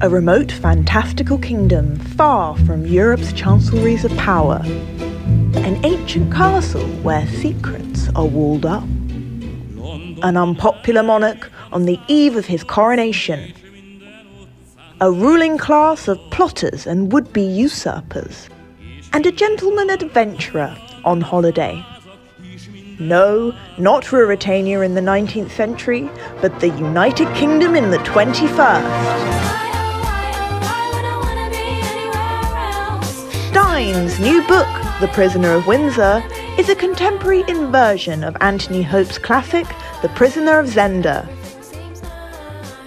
a remote fantastical kingdom far from Europe's chancelleries of power. An ancient castle where secrets are walled up. An unpopular monarch on the eve of his coronation. A ruling class of plotters and would be usurpers. And a gentleman adventurer on holiday. No, not Ruritania in the 19th century, but the United Kingdom in the 21st. Steyn's new book, The Prisoner of Windsor, is a contemporary inversion of Anthony Hope's classic, The Prisoner of Zenda.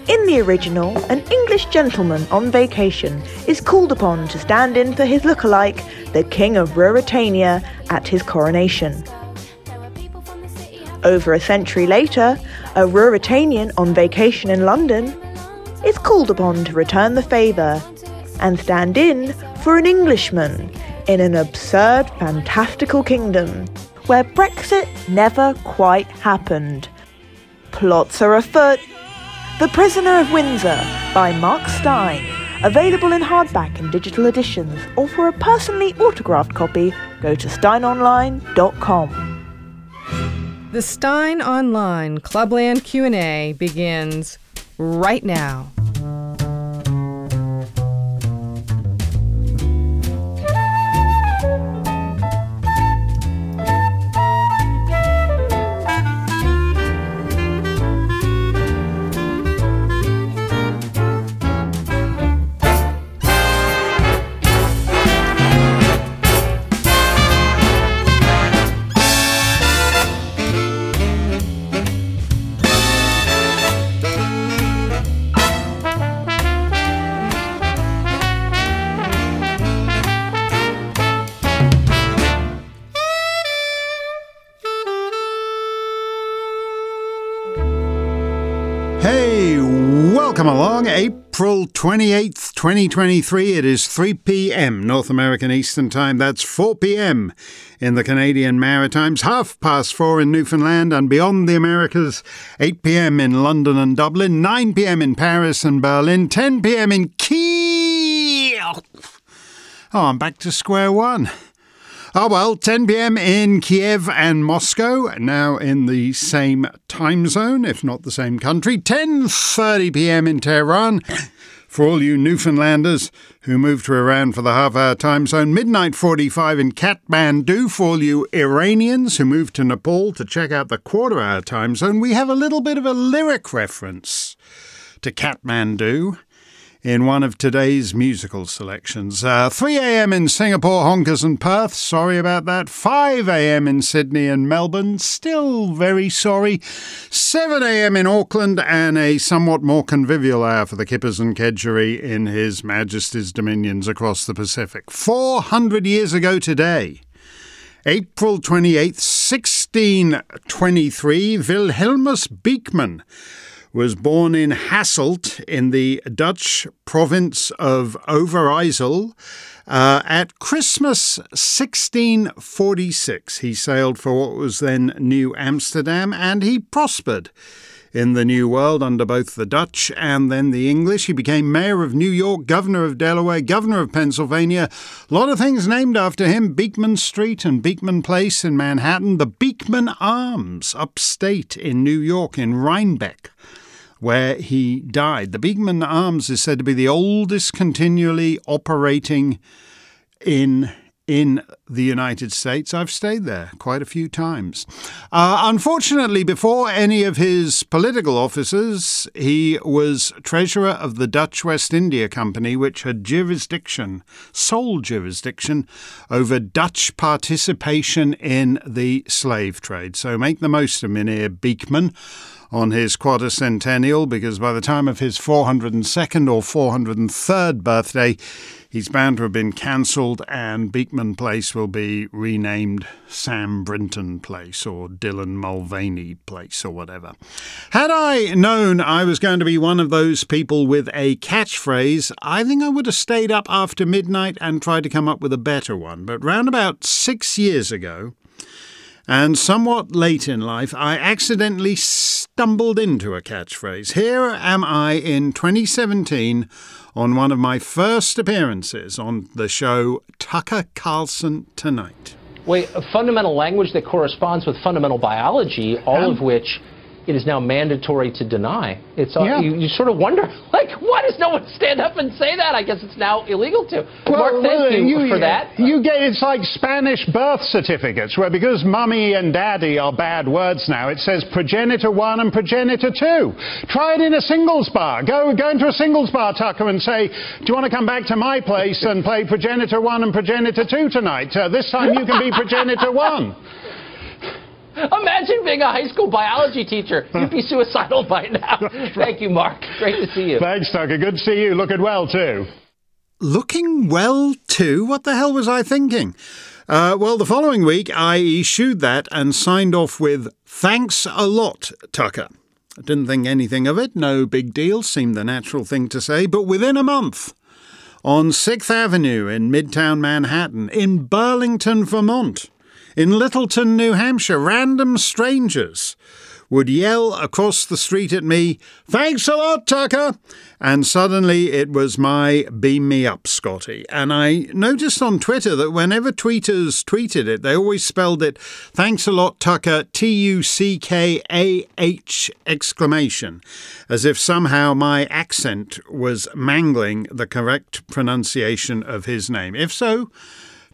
In the original, an English gentleman on vacation is called upon to stand in for his lookalike, the King of Ruritania, at his coronation. Over a century later, a Ruritanian on vacation in London is called upon to return the favour and stand in for an Englishman in an absurd, fantastical kingdom where Brexit never quite happened. Plots are afoot. The Prisoner of Windsor by Mark Steyn. Available in hardback and digital editions, or for a personally autographed copy, go to steynonline.com. The Steyn Online Clubland Q&A begins right now. Welcome along. April 28th, 2023. It is 3 p.m. North American Eastern Time. That's 4 p.m. in the Canadian Maritimes, half past 4 in Newfoundland and beyond the Americas, 8 p.m. in London and Dublin, 9 p.m. in Paris and Berlin, 10 p.m. in Kiev. Oh, I'm back to square one. Oh well, 10 pm in Kiev and Moscow, now in the same time zone, if not the same country. 10:30 pm in Tehran. For all you Newfoundlanders who moved to Iran for the half hour time zone, midnight 45 in Kathmandu. For all you Iranians who moved to Nepal to check out the quarter hour time zone, we have a little bit of a lyric reference to Kathmandu in one of today's musical selections. Uh, 3 a.m. in Singapore, Honkers and Perth, sorry about that. 5 a.m. in Sydney and Melbourne, still very sorry. 7 a.m. in Auckland, and a somewhat more convivial hour for the Kippers and Kedgeree in His Majesty's dominions across the Pacific. 400 years ago today. April 28th, 1623, Wilhelmus Beekman was born in Hasselt in the Dutch province of Overijssel. Uh, at Christmas 1646, he sailed for what was then New Amsterdam and he prospered in the New World under both the Dutch and then the English. He became mayor of New York, governor of Delaware, governor of Pennsylvania. A lot of things named after him Beekman Street and Beekman Place in Manhattan, the Beekman Arms upstate in New York, in Rhinebeck where he died. The Beekman Arms is said to be the oldest continually operating inn in the United States. I've stayed there quite a few times. Uh, unfortunately, before any of his political offices, he was treasurer of the Dutch West India Company, which had jurisdiction, sole jurisdiction, over Dutch participation in the slave trade. So make the most of Mynheer Beekman on his quadricentennial because by the time of his 402nd or 403rd birthday, he's bound to have been cancelled and Beekman Place will be renamed Sam Brinton Place or Dylan Mulvaney Place or whatever. Had I known I was going to be one of those people with a catchphrase, I think I would have stayed up after midnight and tried to come up with a better one. But round about six years ago, And somewhat late in life, I accidentally stumbled into a catchphrase. Here am I in 2017 on one of my first appearances on the show Tucker Carlson Tonight. Wait, a fundamental language that corresponds with fundamental biology, all of which it is now mandatory to deny. It's uh, yeah. you, you, sort of wonder, like, why does no one stand up and say that? I guess it's now illegal to. Well, Mark, thank you, you, for that. You get it's like Spanish birth certificates, where because mummy and daddy are bad words now, it says progenitor one and progenitor two. Try it in a singles bar. Go go into a singles bar, Tucker, and say, do you want to come back to my place and play progenitor one and progenitor two tonight? Uh, this time you can be progenitor one. Imagine being a high school biology teacher. You'd be suicidal by now. Thank you, Mark. Great to see you. Thanks, Tucker. Good to see you. Looking well, too. Looking well, too? What the hell was I thinking? Uh, well, the following week, I eschewed that and signed off with Thanks a lot, Tucker. I didn't think anything of it, no big deal, seemed the natural thing to say, but within a month, on 6th Avenue in Midtown Manhattan, in Burlington, Vermont, in Littleton, New Hampshire, random strangers would yell across the street at me, Thanks a lot, Tucker! And suddenly it was my beam me up, Scotty. And I noticed on Twitter that whenever tweeters tweeted it, they always spelled it, Thanks a lot, Tucker, T U C K A H exclamation, as if somehow my accent was mangling the correct pronunciation of his name. If so,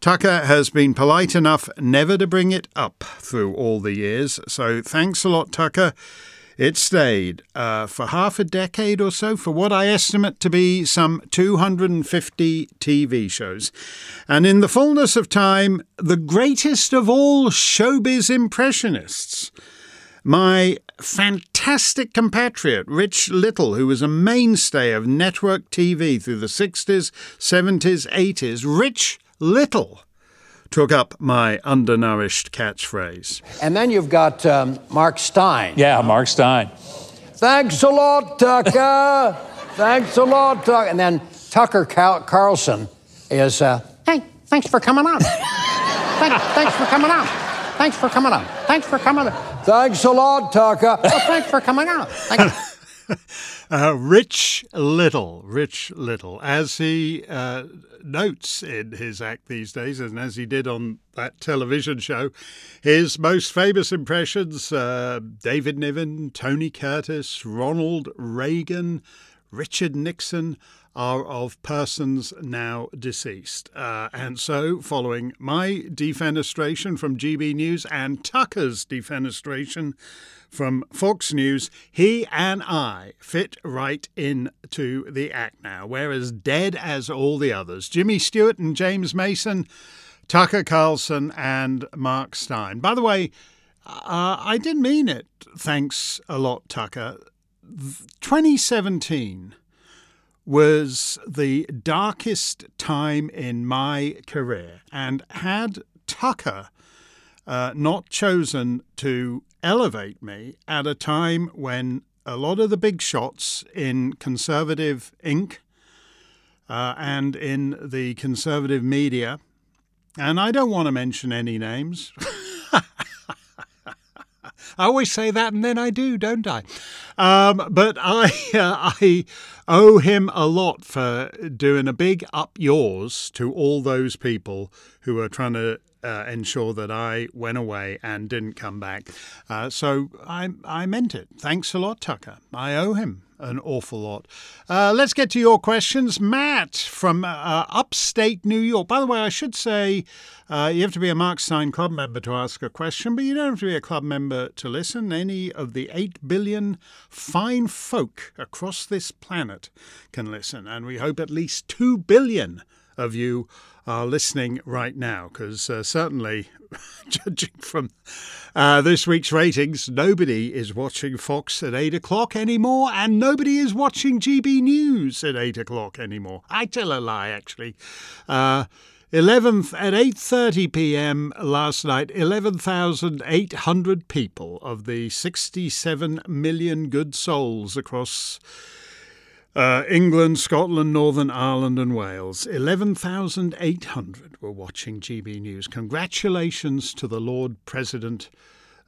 Tucker has been polite enough never to bring it up through all the years, so thanks a lot, Tucker. It stayed uh, for half a decade or so for what I estimate to be some 250 TV shows. And in the fullness of time, the greatest of all showbiz impressionists. My fantastic compatriot, Rich Little, who was a mainstay of network TV through the 60s, 70s, 80s. Rich Little took up my undernourished catchphrase. And then you've got um, Mark Steyn. Yeah, Mark Steyn. Thanks a lot, Tucker. thanks a lot, Tucker. And then Tucker Carlson is, uh, hey, thanks for coming on. thanks, thanks for coming on. Thanks for coming on. Thanks for coming on. Thanks a lot, Tucker. Oh, thanks for coming on. uh, Rich Little, Rich Little, as he uh, notes in his act these days, and as he did on that television show, his most famous impressions uh, David Niven, Tony Curtis, Ronald Reagan, Richard Nixon are of persons now deceased. Uh, and so, following my defenestration from GB News and Tucker's defenestration from Fox News, he and I fit right into the act now. We're as dead as all the others. Jimmy Stewart and James Mason, Tucker Carlson, and Mark Steyn. By the way, uh, I didn't mean it. Thanks a lot, Tucker. 2017 was the darkest time in my career, and had Tucker uh, not chosen to elevate me at a time when a lot of the big shots in conservative ink uh, and in the conservative media, and I don't want to mention any names. I always say that, and then I do, don't I? Um, but I, uh, I owe him a lot for doing a big up yours to all those people who are trying to uh, ensure that I went away and didn't come back. Uh, so I, I meant it. Thanks a lot, Tucker. I owe him an awful lot. Uh, let's get to your questions. Matt from uh, upstate New York. By the way, I should say uh, you have to be a Mark Steyn Club member to ask a question, but you don't have to be a club member to listen. Any of the 8 billion fine folk across this planet can listen, and we hope at least 2 billion of you are listening right now, because uh, certainly, judging from uh, this week's ratings, nobody is watching Fox at 8 o'clock anymore, and nobody is watching GB News at 8 o'clock anymore. I tell a lie, actually. Uh, 11th at 8:30 p.m. last night 11,800 people of the 67 million good souls across Uh, England, Scotland, Northern Ireland, and Wales. 11,800 were watching GB News. Congratulations to the Lord President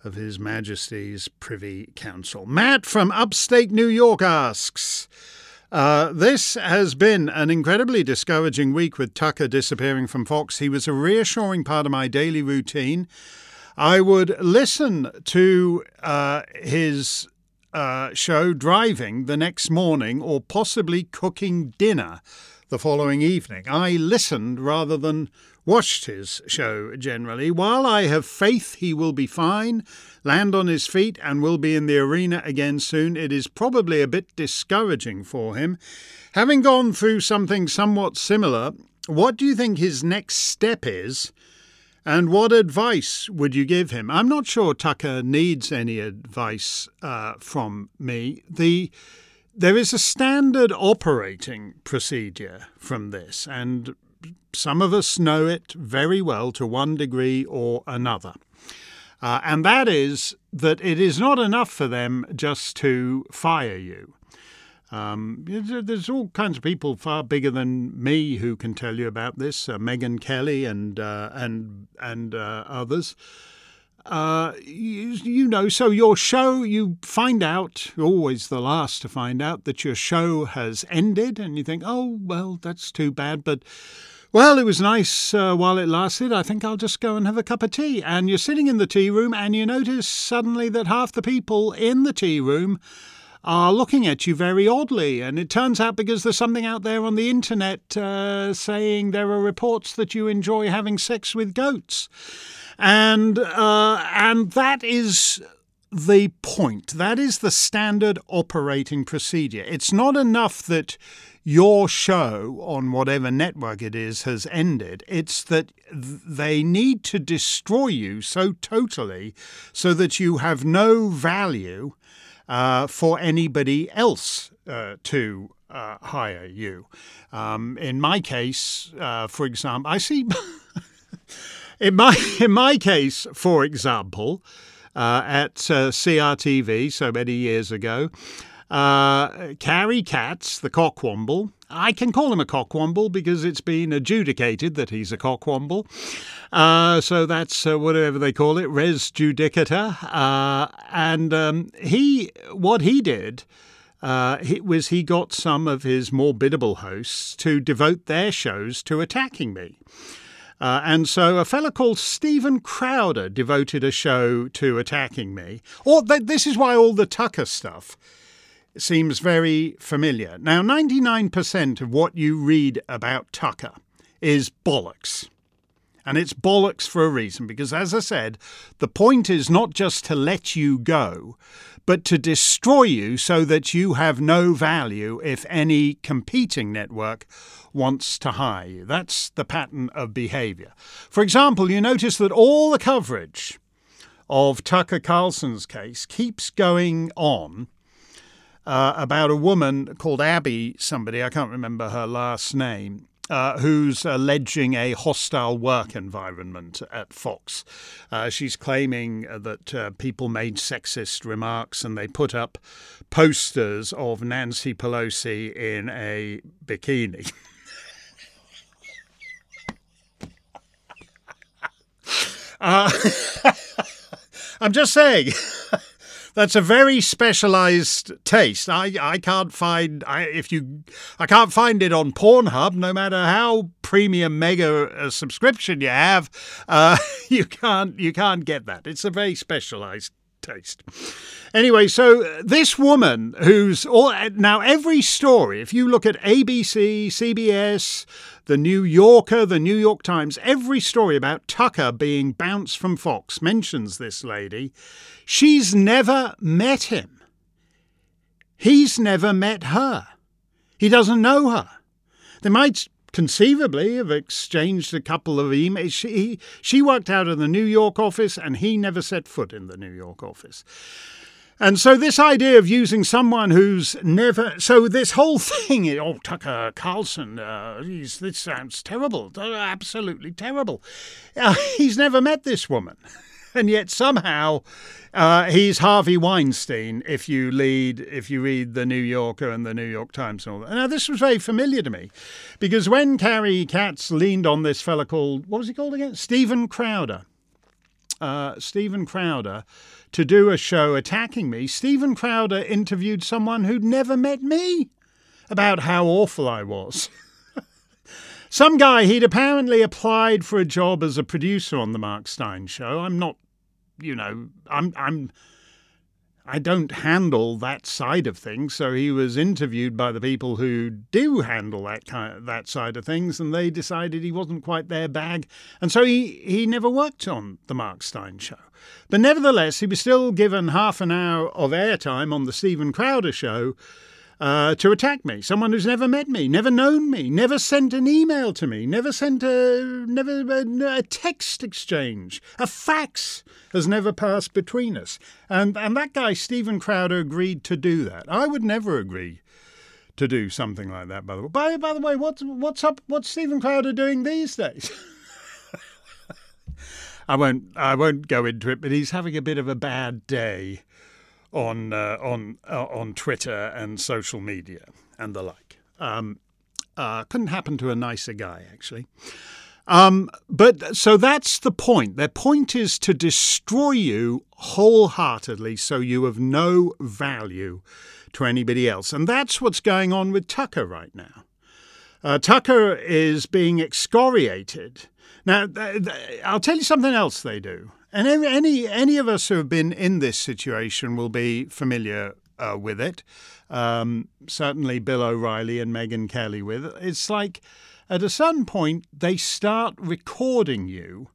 of His Majesty's Privy Council. Matt from upstate New York asks uh, This has been an incredibly discouraging week with Tucker disappearing from Fox. He was a reassuring part of my daily routine. I would listen to uh, his uh, show driving the next morning or possibly cooking dinner the following evening. I listened rather than watched his show generally. While I have faith he will be fine, land on his feet, and will be in the arena again soon, it is probably a bit discouraging for him. Having gone through something somewhat similar, what do you think his next step is? And what advice would you give him? I'm not sure Tucker needs any advice uh, from me. The there is a standard operating procedure from this, and some of us know it very well to one degree or another. Uh, and that is that it is not enough for them just to fire you. Um, there's all kinds of people far bigger than me who can tell you about this. Uh, Megyn Kelly and uh, and and uh, others. Uh, you, you, know, so your show, you find out, always the last to find out, that your show has ended, and you think, oh, well, that's too bad, but. Well, it was nice uh, while it lasted. I think I'll just go and have a cup of tea. And you're sitting in the tea room, and you notice suddenly that half the people in the tea room are looking at you very oddly. And it turns out because there's something out there on the internet uh, saying there are reports that you enjoy having sex with goats. And, uh, and that is the point. That is the standard operating procedure. It's not enough that your show on whatever network it is has ended. It's that they need to destroy you so totally so that you have no value uh, for anybody else uh, to uh, hire you. Um, in my case, uh, for example, I see. in my in my case, for example, uh, at uh, CRTV so many years ago, Carrie Katz, the cockwomble, I can call him a cockwomble because it's been adjudicated that he's a cockwomble. Uh, so that's uh, whatever they call it, res judicata. Uh, and um, he, what he did. Uh, he, was he got some of his more biddable hosts to devote their shows to attacking me. Uh, and so a fellow called Steven Crowder devoted a show to attacking me. Or th- this is why all the Tucker stuff seems very familiar. Now, 99% of what you read about Tucker is bollocks. And it's bollocks for a reason, because as I said, the point is not just to let you go, but to destroy you so that you have no value if any competing network wants to hire you. That's the pattern of behavior. For example, you notice that all the coverage of Tucker Carlson's case keeps going on uh, about a woman called Abby, somebody, I can't remember her last name, uh, who's alleging a hostile work environment at Fox. Uh, she's claiming that uh, people made sexist remarks and they put up posters of Nancy Pelosi in a bikini. Uh, I'm just saying. that's a very specialized taste. I, I can't find I if you I can't find it on Pornhub. No matter how premium mega uh, subscription you have, uh, you can't you can't get that. It's a very specialized taste. Anyway, so uh, this woman who's all now every story, if you look at ABC, CBS, the New Yorker, the New York Times, every story about Tucker being bounced from Fox mentions this lady. She's never met him. He's never met her. He doesn't know her. They might conceivably have exchanged a couple of emails. She, she worked out of the New York office and he never set foot in the New York office. And so, this idea of using someone who's never. So, this whole thing, oh, Tucker Carlson, uh, this sounds terrible, absolutely terrible. Uh, he's never met this woman. and yet somehow uh, he's Harvey Weinstein. If you lead, if you read the New Yorker and the New York Times and all that. Now this was very familiar to me, because when Carrie Katz leaned on this fella called what was he called again? Steven Crowder. Uh, Steven Crowder to do a show attacking me. Steven Crowder interviewed someone who'd never met me about how awful I was. Some guy, he'd apparently applied for a job as a producer on the Mark Steyn show. I'm not, you know, I'm, I'm, I don't handle that side of things. So he was interviewed by the people who do handle that kind of, that side of things, and they decided he wasn't quite their bag, and so he he never worked on the Mark Steyn show. But nevertheless, he was still given half an hour of airtime on the Steven Crowder show uh, to attack me. Someone who's never met me, never known me, never sent an email to me, never sent a never a, a text exchange, a fax has never passed between us. And and that guy Steven Crowder agreed to do that. I would never agree to do something like that. By the way, by, by the way, what's what's up? What's Steven Crowder doing these days? I won't I won't go into it, but he's having a bit of a bad day on uh, on uh, on Twitter and social media and the like. Um, uh, couldn't happen to a nicer guy, actually. Um, but so that's the point. Their point is to destroy you wholeheartedly so you have no value to anybody else. And that's what's going on with Tucker right now. Uh, Tucker is being excoriated. Now, I'll tell you something else they do. And any any of us who have been in this situation will be familiar uh, with it. Um, certainly, Bill O'Reilly and Megyn Kelly with it. It's like at a certain point they start recording you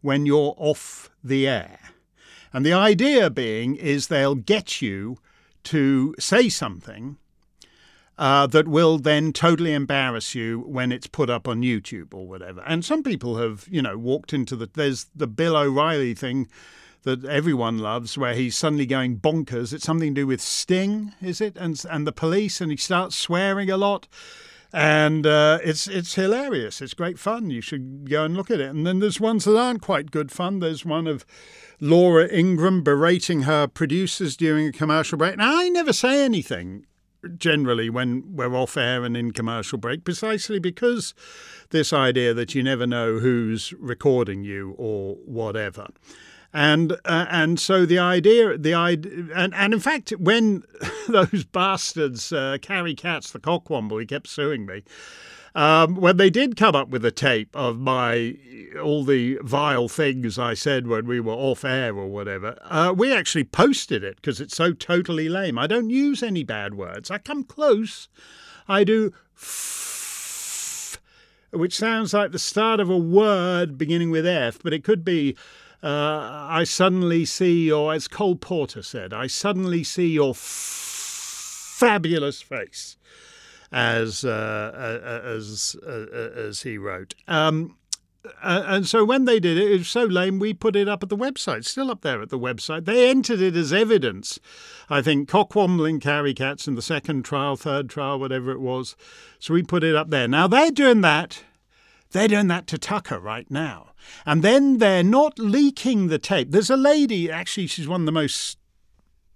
when you're off the air, and the idea being is they'll get you to say something uh, that will then totally embarrass you when it's put up on YouTube or whatever. And some people have, you know, walked into the. There's the Bill O'Reilly thing that everyone loves, where he's suddenly going bonkers. It's something to do with Sting, is it? And and the police, and he starts swearing a lot. And uh, it's it's hilarious. It's great fun. You should go and look at it. And then there's ones that aren't quite good fun. There's one of Laura Ingraham berating her producers during a commercial break. Now I never say anything generally when we're off air and in commercial break, precisely because this idea that you never know who's recording you or whatever. And uh, and so the idea the idea and, and in fact when those bastards uh, Carrie Katz the cockwomble he kept suing me um, when they did come up with a tape of my all the vile things I said when we were off air or whatever, uh, we actually posted it because it's so totally lame. I don't use any bad words. I come close. I do f, which sounds like the start of a word beginning with F, but it could be. Uh, I suddenly see your, as Cole Porter said, I suddenly see your f- fabulous face as uh, as as he wrote. Um, and so when they did it, it was so lame, we put it up at the website, still up there at the website. They entered it as evidence. I think cockwombling Carrie Katz in the second trial, third trial, whatever it was. So we put it up there. Now they're doing that. They're doing that to Tucker right now. And then they're not leaking the tape. There's a lady, actually, she's one of the most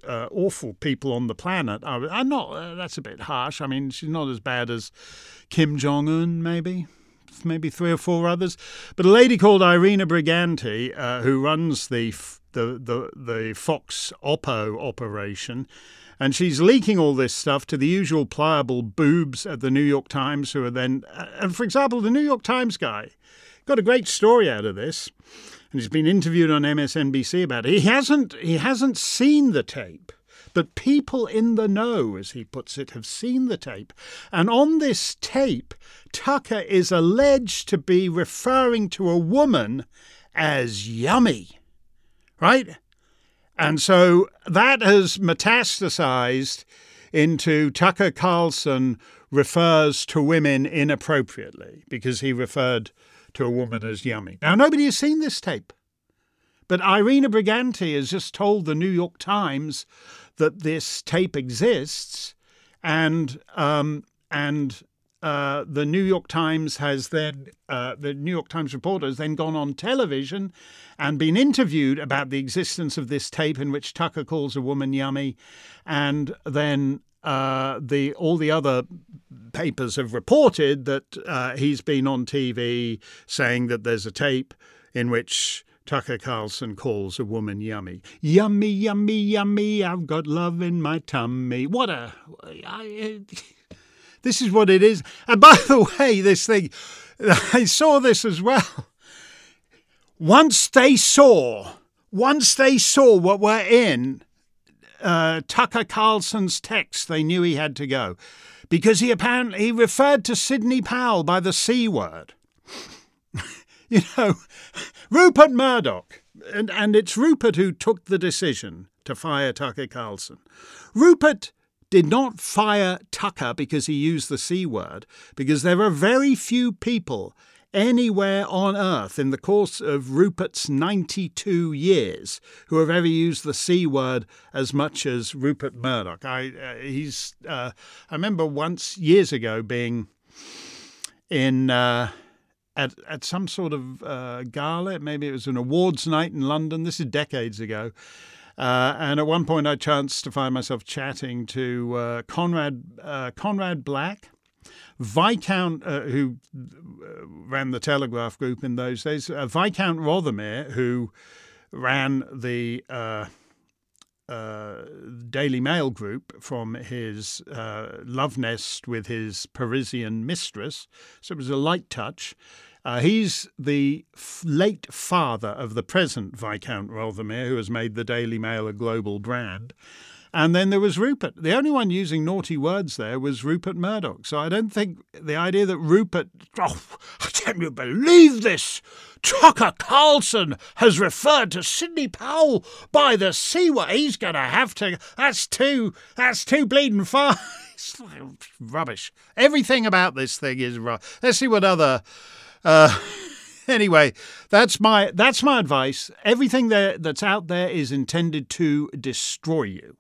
uh, awful people on the planet. I, am not. Uh, that's a bit harsh. I mean, she's not as bad as Kim Jong Un, maybe. Maybe three or four others, but a lady called Irena Briganti, uh, who runs the, the the the Fox Oppo operation, and she's leaking all this stuff to the usual pliable boobs at the New York Times, who are then, uh, and for example, the New York Times guy got a great story out of this and he's been interviewed on MSNBC about it. He hasn't he hasn't seen the tape. But people in the know, as he puts it, have seen the tape. And on this tape, Tucker is alleged to be referring to a woman as yummy. Right? And so that has metastasized into Tucker Carlson refers to women inappropriately because he referred to a woman as yummy. Now, nobody has seen this tape, but Irena Briganti has just told the New York Times that this tape exists, and um, and uh, the New York Times has then, uh, the New York Times reporter has then gone on television and been interviewed about the existence of this tape in which Tucker calls a woman yummy. And then uh, the all the other papers have reported that uh, he's been on TV saying that there's a tape in which Tucker Carlson calls a woman yummy. Yummy, yummy, yummy, I've got love in my tummy. What a. I, this is what it is. And by the way, this thing, I saw this as well. Once they saw, once they saw what we're in uh, Tucker Carlson's text, they knew he had to go because he apparently he referred to Sidney Powell by the C word. you know, Rupert Murdoch, and, and it's Rupert who took the decision to fire Tucker Carlson. Rupert did not fire Tucker because he used the C word, because there are very few people anywhere on earth in the course of Rupert's 92 years who have ever used the C word as much as Rupert Murdoch. I, uh, he's, uh, I remember once years ago being in. Uh, at, at some sort of uh, gala, maybe it was an awards night in London. This is decades ago, uh, and at one point, I chanced to find myself chatting to uh, Conrad uh, Conrad Black, Viscount, uh, who uh, ran the Telegraph Group in those days, uh, Viscount Rothermere, who ran the Daily Mail Group from his love nest with his Parisian mistress. So it was a light touch. Uh, he's the f- late father of the present Viscount Rothermere, who has made the Daily Mail a global brand. And then there was Rupert. The only one using naughty words there was Rupert Murdoch. So I don't think the idea that Rupert, oh, I can you believe this? Tucker Carlson has referred to Sidney Powell by the C word. He's going to have to. That's too. That's too bleeding far. rubbish. Everything about this thing is rubbish. Let's see what other uh, anyway, that's my that's my advice. Everything there that's out there is intended to destroy you.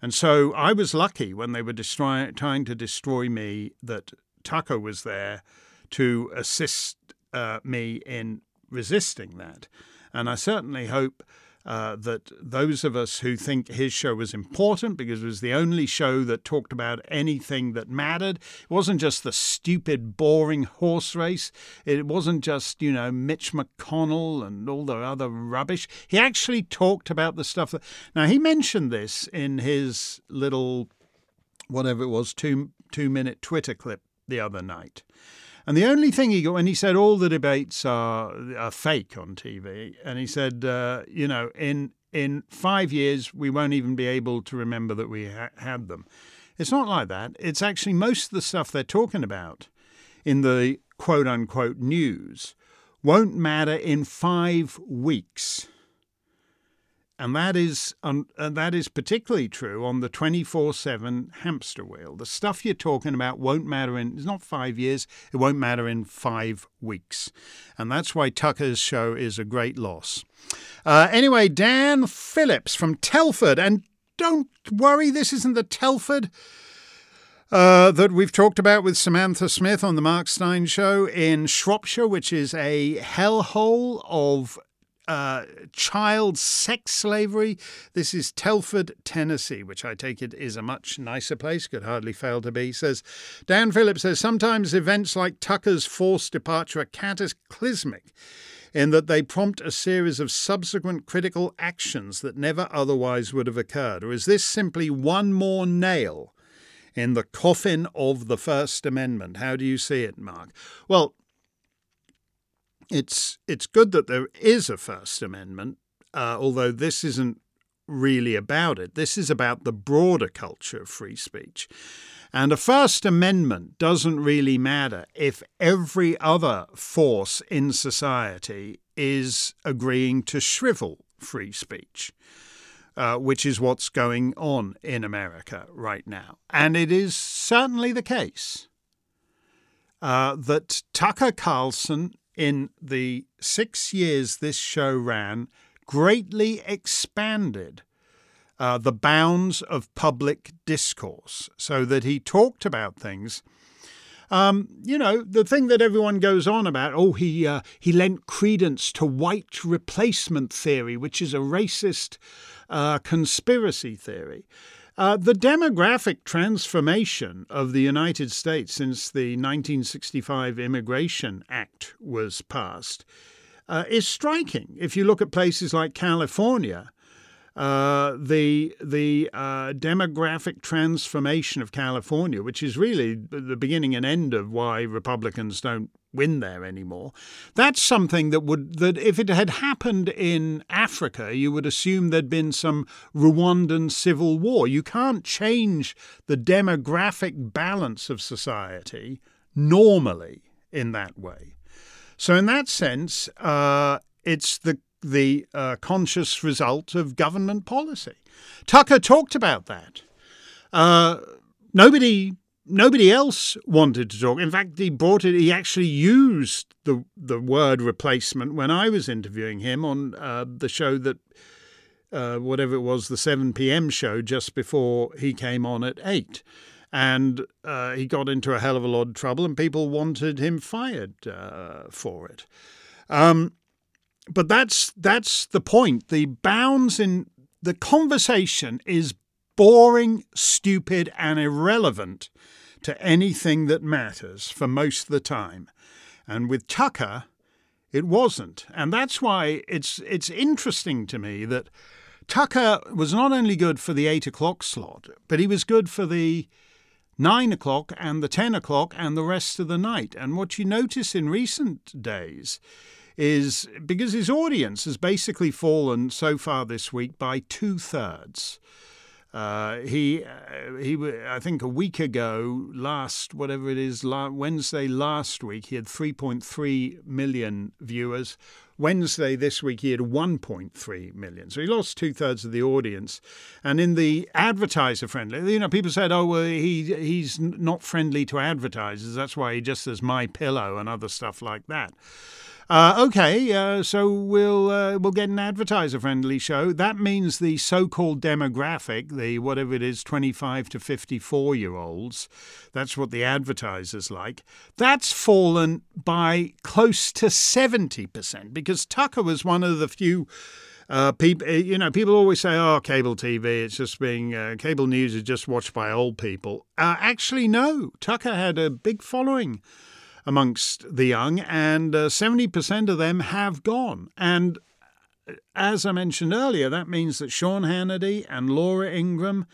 And so I was lucky when they were destroy, trying to destroy me that Tucker was there to assist uh, me in resisting that. And I certainly hope uh, that those of us who think his show was important because it was the only show that talked about anything that mattered, it wasn't just the stupid, boring horse race. It wasn't just, you know, Mitch McConnell and all the other rubbish. He actually talked about the stuff that. Now, he mentioned this in his little, whatever it was, two, two minute Twitter clip the other night. And the only thing he got, and he said all the debates are, are fake on TV, and he said, uh, you know, in in five years we won't even be able to remember that we ha- had them. It's not like that. It's actually most of the stuff they're talking about in the quote unquote news won't matter in five weeks. And that is um, and that is particularly true on the 24/7 hamster wheel. The stuff you're talking about won't matter in it's not 5 years, it won't matter in 5 weeks. And that's why Tucker's show is a great loss. Uh, anyway, Dan Phillips from Telford and don't worry, this isn't the Telford uh, that we've talked about with Samantha Smith on the Mark Steyn Show in Shropshire, which is a hellhole of uh, child sex slavery. This is Telford, Tennessee, which I take it is a much nicer place, could hardly fail to be. Says Dan Phillips says sometimes events like Tucker's forced departure are cataclysmic in that they prompt a series of subsequent critical actions that never otherwise would have occurred. Or is this simply one more nail in the coffin of the First Amendment? How do you see it, Mark? Well, it's it's good that there is a First Amendment, uh, although this isn't really about it. This is about the broader culture of free speech. And a First Amendment doesn't really matter if every other force in society is agreeing to shrivel free speech. Uh, which is what's going on in America right now. And it is certainly the case uh, that Tucker Carlson in the six years this show ran, greatly expanded uh, the bounds of public discourse so that he talked about things Um, you know, the thing that everyone goes on about, oh, he, uh, he lent credence to white replacement theory, which is a racist uh, conspiracy theory. Uh, the demographic transformation of the United States since the 1965 Immigration Act was passed uh, is striking. If you look at places like California, uh, the the uh, demographic transformation of California, which is really the beginning and end of why Republicans don't win there anymore. That's something that would that if it had happened in Africa, you would assume there'd been some Rwandan civil war. You can't change the demographic balance of society normally in that way. So in that sense, uh, it's the the uh, conscious result of government policy. Tucker talked about that. Uh, nobody nobody else wanted to talk. In fact, he brought it. He actually used the the word replacement when I was interviewing him on uh, the show that. Uh, whatever it was, the 7 p.m. show just before he came on at 8. And uh, he got into a hell of a lot of trouble, and people wanted him fired uh, for it. Um, but that's that's the point. The bounds in the conversation is boring, stupid, and irrelevant to anything that matters for most of the time. And with Tucker, it wasn't. And that's why it's it's interesting to me that Tucker was not only good for the eight o'clock slot, but he was good for the nine o'clock and the ten o'clock and the rest of the night. And what you notice in recent days is because his audience has basically fallen so far this week by two thirds. Uh, he, uh, he, I think a week ago, last whatever it is, Wednesday last week, he had 3.3 million viewers. Wednesday this week, he had 1.3 million. So he lost two thirds of the audience. And in the advertiser friendly, you know, people said, oh, well, he he's not friendly to advertisers. That's why he just says my pillow and other stuff like that. Uh, okay, uh, so we'll uh, we'll get an advertiser friendly show. That means the so-called demographic, the whatever it is, 25 to 54 year olds, that's what the advertisers like. That's fallen by close to 70% because Tucker was one of the few. Uh, people, uh, you know, people always say, "Oh, cable TV, it's just being uh, cable news is just watched by old people." Uh, actually, no. Tucker had a big following amongst the young, and uh, 70% of them have gone. And uh, as I mentioned earlier, that means that Sean Hannity and Laura Ingraham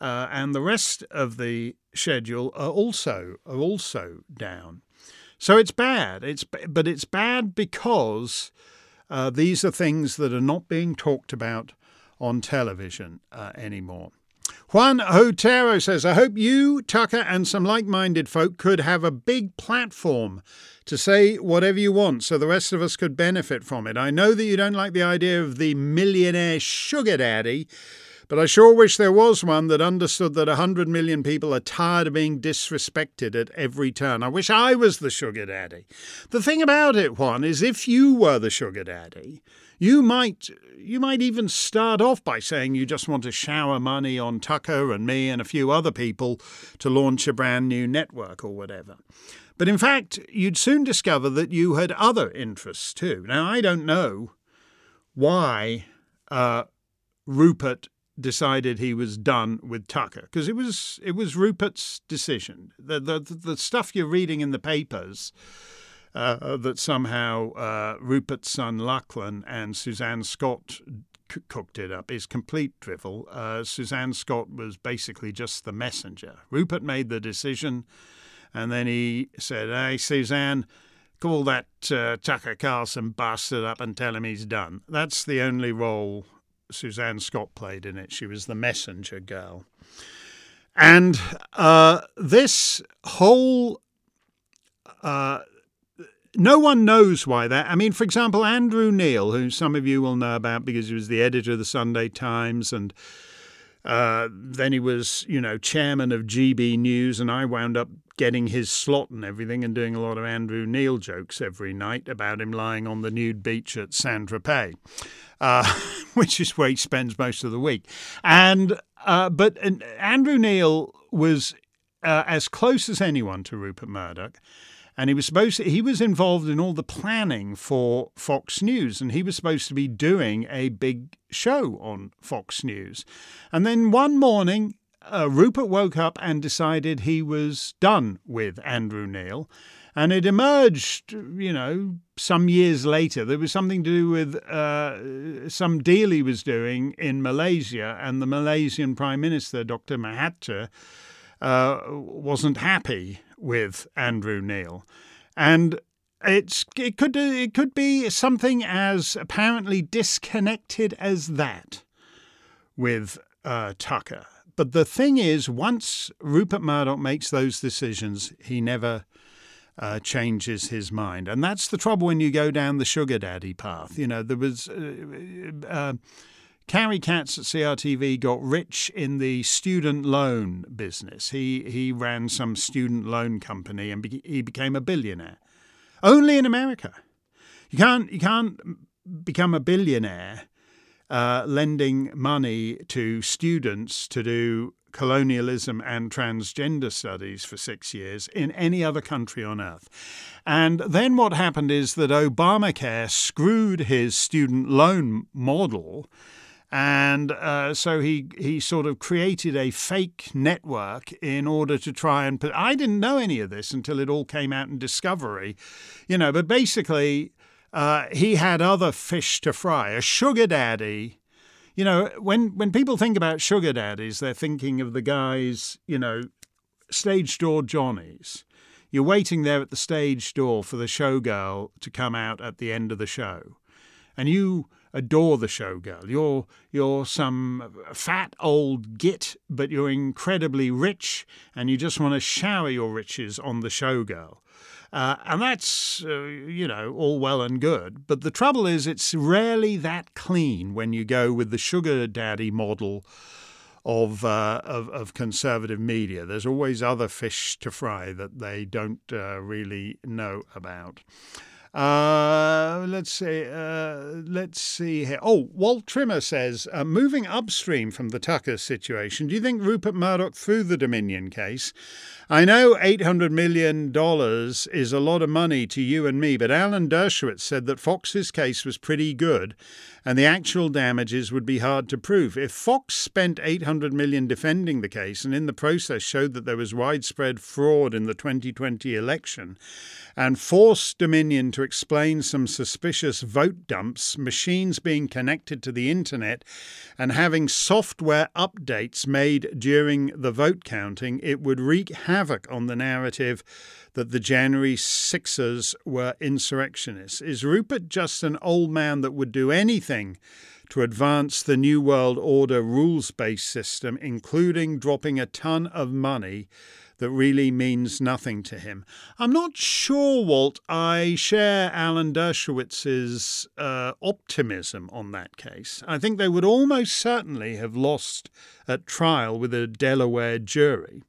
uh, and the rest of the schedule are also are also down. So it's bad. It's but it's bad because uh, these are things that are not being talked about on television uh, anymore. Juan Otero says, I hope you, Tucker, and some like minded folk could have a big platform to say whatever you want so the rest of us could benefit from it. I know that you don't like the idea of the millionaire sugar daddy, but I sure wish there was one that understood that 100 million people are tired of being disrespected at every turn. I wish I was the sugar daddy. The thing about it, Juan, is if you were the sugar daddy, you might you might even start off by saying you just want to shower money on Tucker and me and a few other people to launch a brand new network or whatever. But in fact, you'd soon discover that you had other interests too. Now, I don't know why uh, Rupert decided he was done with Tucker because it was it was Rupert's decision. The, the the stuff you're reading in the papers uh, that somehow uh, Rupert's son Lachlan and Suzanne Scott c- cooked it up is complete drivel. Uh, Suzanne Scott was basically just the messenger. Rupert made the decision, and then he said, "Hey, Suzanne." Call that uh, Tucker Carlson bastard up and tell him he's done. That's the only role Suzanne Scott played in it. She was the messenger girl. And uh, this whole uh, no one knows why that. I mean, for example, Andrew Neil, who some of you will know about because he was the editor of the Sunday Times and uh, then he was, you know, chairman of GB News, and I wound up getting his slot and everything and doing a lot of Andrew Neil jokes every night about him lying on the nude beach at Saint Tropez, uh, which is where he spends most of the week. And uh, but Andrew Neil was uh, as close as anyone to Rupert Murdoch and he was supposed to, he was involved in all the planning for Fox News and he was supposed to be doing a big show on Fox News. And then one morning uh, Rupert woke up and decided he was done with Andrew Neil. And it emerged, you know, some years later. There was something to do with uh, some deal he was doing in Malaysia, and the Malaysian Prime Minister, Dr. Mahathir, uh, wasn't happy with Andrew Neil, and it's it could it could be something as apparently disconnected as that with uh, Tucker. But the thing is, once Rupert Murdoch makes those decisions, he never uh, changes his mind, and that's the trouble when you go down the sugar daddy path. You know, there was. Uh, uh Carrie Katz at CRTV got rich in the student loan business. He he ran some student loan company and be, he became a billionaire. Only in America. You can't you can't become a billionaire uh, lending money to students to do colonialism and transgender studies for six years in any other country on earth. And then what happened is that Obamacare screwed his student loan model and uh, so he he sort of created a fake network in order to try and put. I didn't know any of this until it all came out in Discovery, you know. But basically, uh, he had other fish to fry. A sugar daddy, you know. When when people think about sugar daddies, they're thinking of the guys, you know, stage door Johnnies. You're waiting there at the stage door for the showgirl to come out at the end of the show, and you adore the showgirl. You're you're some fat old git, but you're incredibly rich, and you just want to shower your riches on the showgirl. Uh, and that's, uh, you know, all well and good. But the trouble is, it's rarely that clean when you go with the sugar daddy model of, uh, of, of conservative media. There's always other fish to fry that they don't uh, really know about. Uh, let's see. Uh, let's see here. Oh, Walt Trimmer says, uh, moving upstream from the Tucker situation, do you think Rupert Murdoch threw the Dominion case? I know $800 million is a lot of money to you and me, but Alan Dershowitz said that Fox's case was pretty good and the actual damages would be hard to prove. If Fox spent 800 million defending the case and in the process showed that there was widespread fraud in the 2020 election and forced Dominion to explain some suspicious vote dumps, machines being connected to the internet and having software updates made during the vote counting, it would wreak havoc on the narrative that the January Sixers were insurrectionists? Is Rupert just an old man that would do anything to advance the New World Order rules based system, including dropping a ton of money? That really means nothing to him. I'm not sure, Walt, I share Alan Dershowitz's uh, optimism on that case. I think they would almost certainly have lost at trial with a Delaware jury.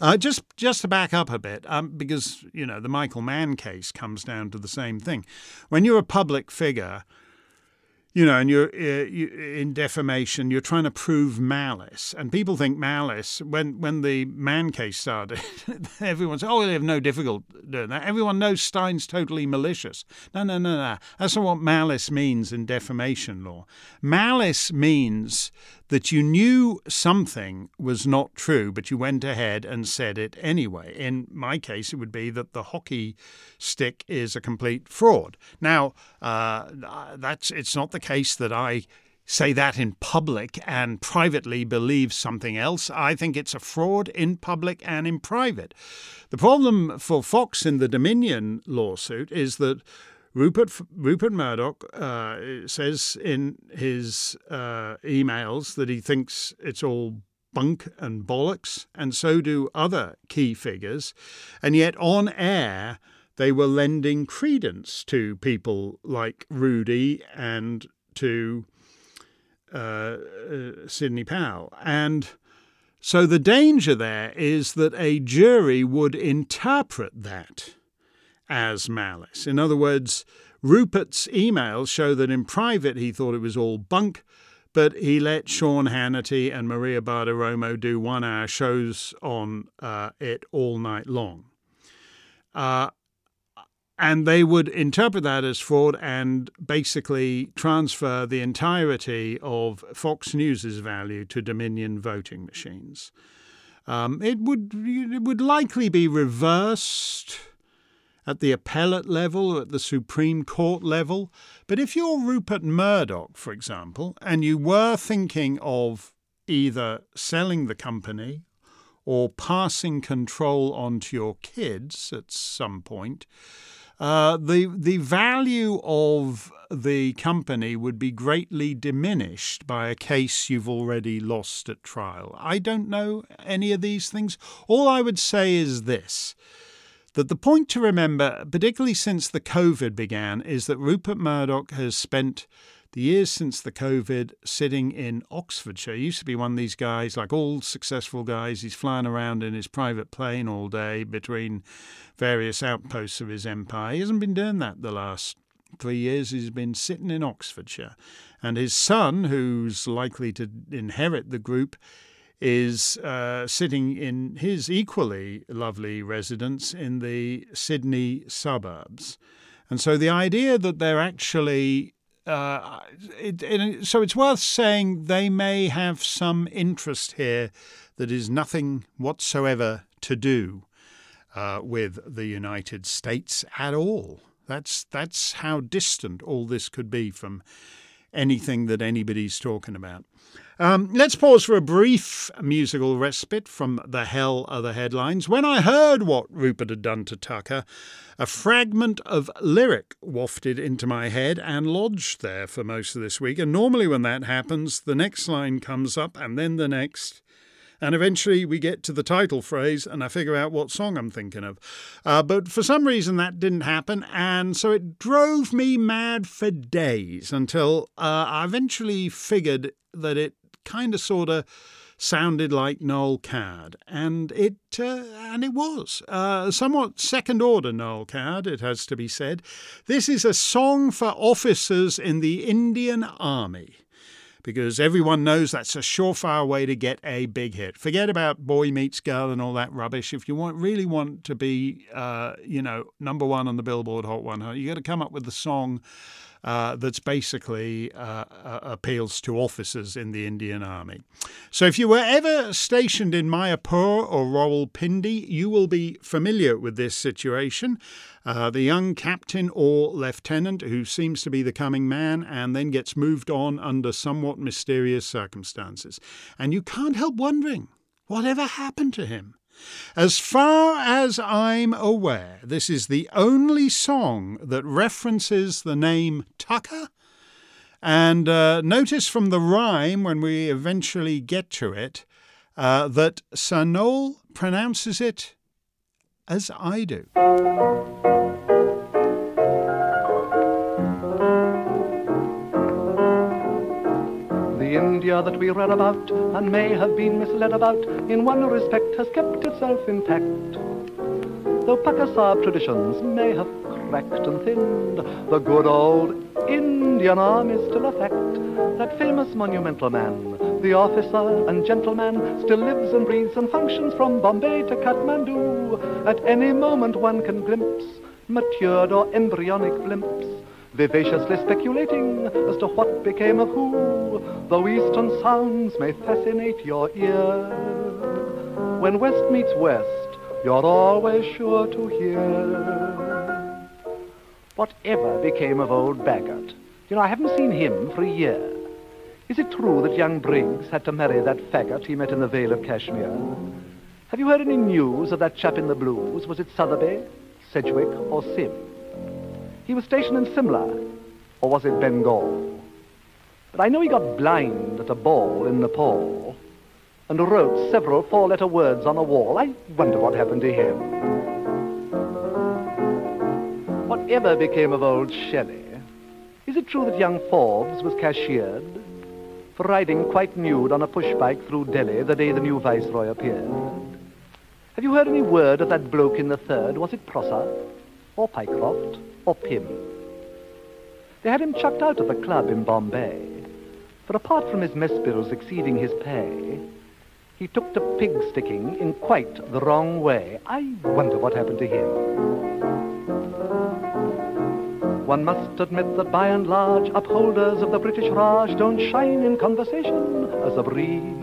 Uh, just just to back up a bit, um, because you know the Michael Mann case comes down to the same thing. When you're a public figure, you know, and you're uh, you, in defamation, you're trying to prove malice, and people think malice. When when the Mann case started, everyone said, "Oh, they have no difficulty doing that." Everyone knows Steyn's totally malicious. No, no, no, no. That's not what malice means in defamation law. Malice means that you knew something was not true, but you went ahead and said it anyway. In my case, it would be that the hockey stick is a complete fraud. Now, uh, that's it's not the case that I say that in public and privately believe something else. I think it's a fraud in public and in private. The problem for Fox in the Dominion lawsuit is that Rupert Rupert Murdoch uh, says in his uh, emails that he thinks it's all bunk and bollocks, and so do other key figures, and yet on air they were lending credence to people like Rudy and to uh, uh Sidney Powell, and. So the danger there is that a jury would interpret that as malice. In other words, Rupert's emails show that in private he thought it was all bunk, but he let Sean Hannity and Maria Bartiromo do one hour shows on uh, it all night long. Uh, and they would interpret that as fraud and basically transfer the entirety of Fox News's value to Dominion voting machines. Um, it would it would likely be reversed at the appellate level at the Supreme Court level. But if you're Rupert Murdoch, for example, and you were thinking of either selling the company or passing control on to your kids at some point, uh, the the value of the company would be greatly diminished by a case you've already lost at trial. I don't know any of these things. All I would say is this that the point to remember, particularly since the COVID began, is that Rupert Murdoch has spent the years since the COVID sitting in Oxfordshire. He used to be one of these guys, like all successful guys, he's flying around in his private plane all day between various outposts of his empire. He hasn't been doing that the last three years. He's been sitting in Oxfordshire. And his son, who's likely to inherit the group, is uh, sitting in his equally lovely residence in the Sydney suburbs. And so the idea that they're actually uh, it, it, so it's worth saying they may have some interest here that is nothing whatsoever to do uh, with the United States at all. That's that's how distant all this could be from anything that anybody's talking about. Um, let's pause for a brief musical respite from the hell of the headlines. When I heard what Rupert had done to Tucker, a fragment of lyric wafted into my head and lodged there for most of this week. And normally, when that happens, the next line comes up and then the next. And eventually we get to the title phrase and I figure out what song I'm thinking of. Uh, but for some reason that didn't happen. And so it drove me mad for days until uh, I eventually figured that it kind of sort of sounded like Noel Coward, and it uh, and it was uh, somewhat second order Noel Coward. It has to be said. This is a song for officers in the Indian Army. Because everyone knows that's a surefire way to get a big hit. Forget about boy meets girl and all that rubbish. If you want really want to be, uh, you know, number one on the Billboard Hot 100, you got to come up with the song uh, that's basically uh, uh, appeals to officers in the Indian Army. So, if you were ever stationed in Mayapur or Rawalpindi, you will be familiar with this situation. Uh, the young captain or lieutenant who seems to be the coming man and then gets moved on under somewhat mysterious circumstances. And you can't help wondering whatever happened to him? As far as I'm aware, this is the only song that references the name Tucker. And uh, notice from the rhyme, when we eventually get to it, uh, that Sir Noel pronounces it as I do. That we read about and may have been misled about in one respect has kept itself intact. Though pukka sahib traditions may have cracked and thinned, the good old Indian army still a fact. That famous monumental man, the officer and gentleman, still lives and breathes and functions from Bombay to Kathmandu. At any moment one can glimpse matured or embryonic blimps vivaciously speculating as to what became of who, though eastern sounds may fascinate your ear. When west meets west, you're always sure to hear. Whatever became of old Baggart? You know, I haven't seen him for a year. Is it true that young Briggs had to marry that faggot he met in the Vale of Kashmir? Have you heard any news of that chap in the blues? Was it Sotheby, Sedgwick, or Sim? He was stationed in Simla, or was it Bengal? But I know he got blind at a ball in Nepal and wrote several four-letter words on a wall. I wonder what happened to him. Whatever became of old Shelley? Is it true that young Forbes was cashiered for riding quite nude on a pushbike through Delhi the day the new viceroy appeared? Have you heard any word of that bloke in the third? Was it Prosser or Pycroft? Or Pym. They had him chucked out of the club in Bombay For apart from his mess bills exceeding his pay, he took to pig sticking in quite the wrong way. I wonder what happened to him. One must admit that by and large, upholders of the British Raj don't shine in conversation as a breed.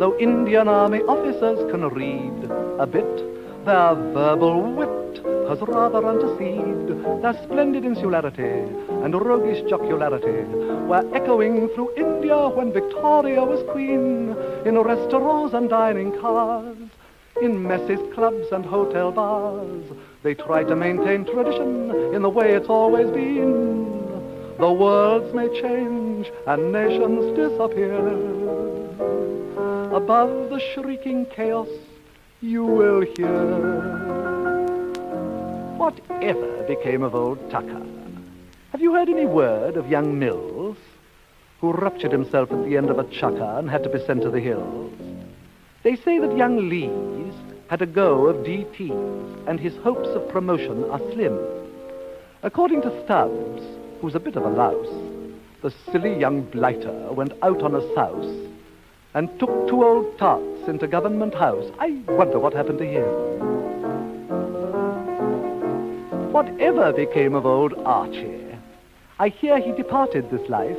Though Indian Army officers can read a bit, their verbal wit has rather anteceded their splendid insularity and roguish jocularity were echoing through India when Victoria was queen, in restaurants and dining cars, in messes, clubs and hotel bars. They try to maintain tradition in the way it's always been. The worlds may change and nations disappear. Above the shrieking chaos, you will hear Whatever became of old Tucker? Have you heard any word of young Mills, who ruptured himself at the end of a chucker and had to be sent to the hills? They say that young Lees had a go of DTs, and his hopes of promotion are slim. According to Stubbs, who's a bit of a louse, the silly young blighter went out on a souse and took two old tarts into Government House. I wonder what happened to him. Whatever became of old Archie? I hear he departed this life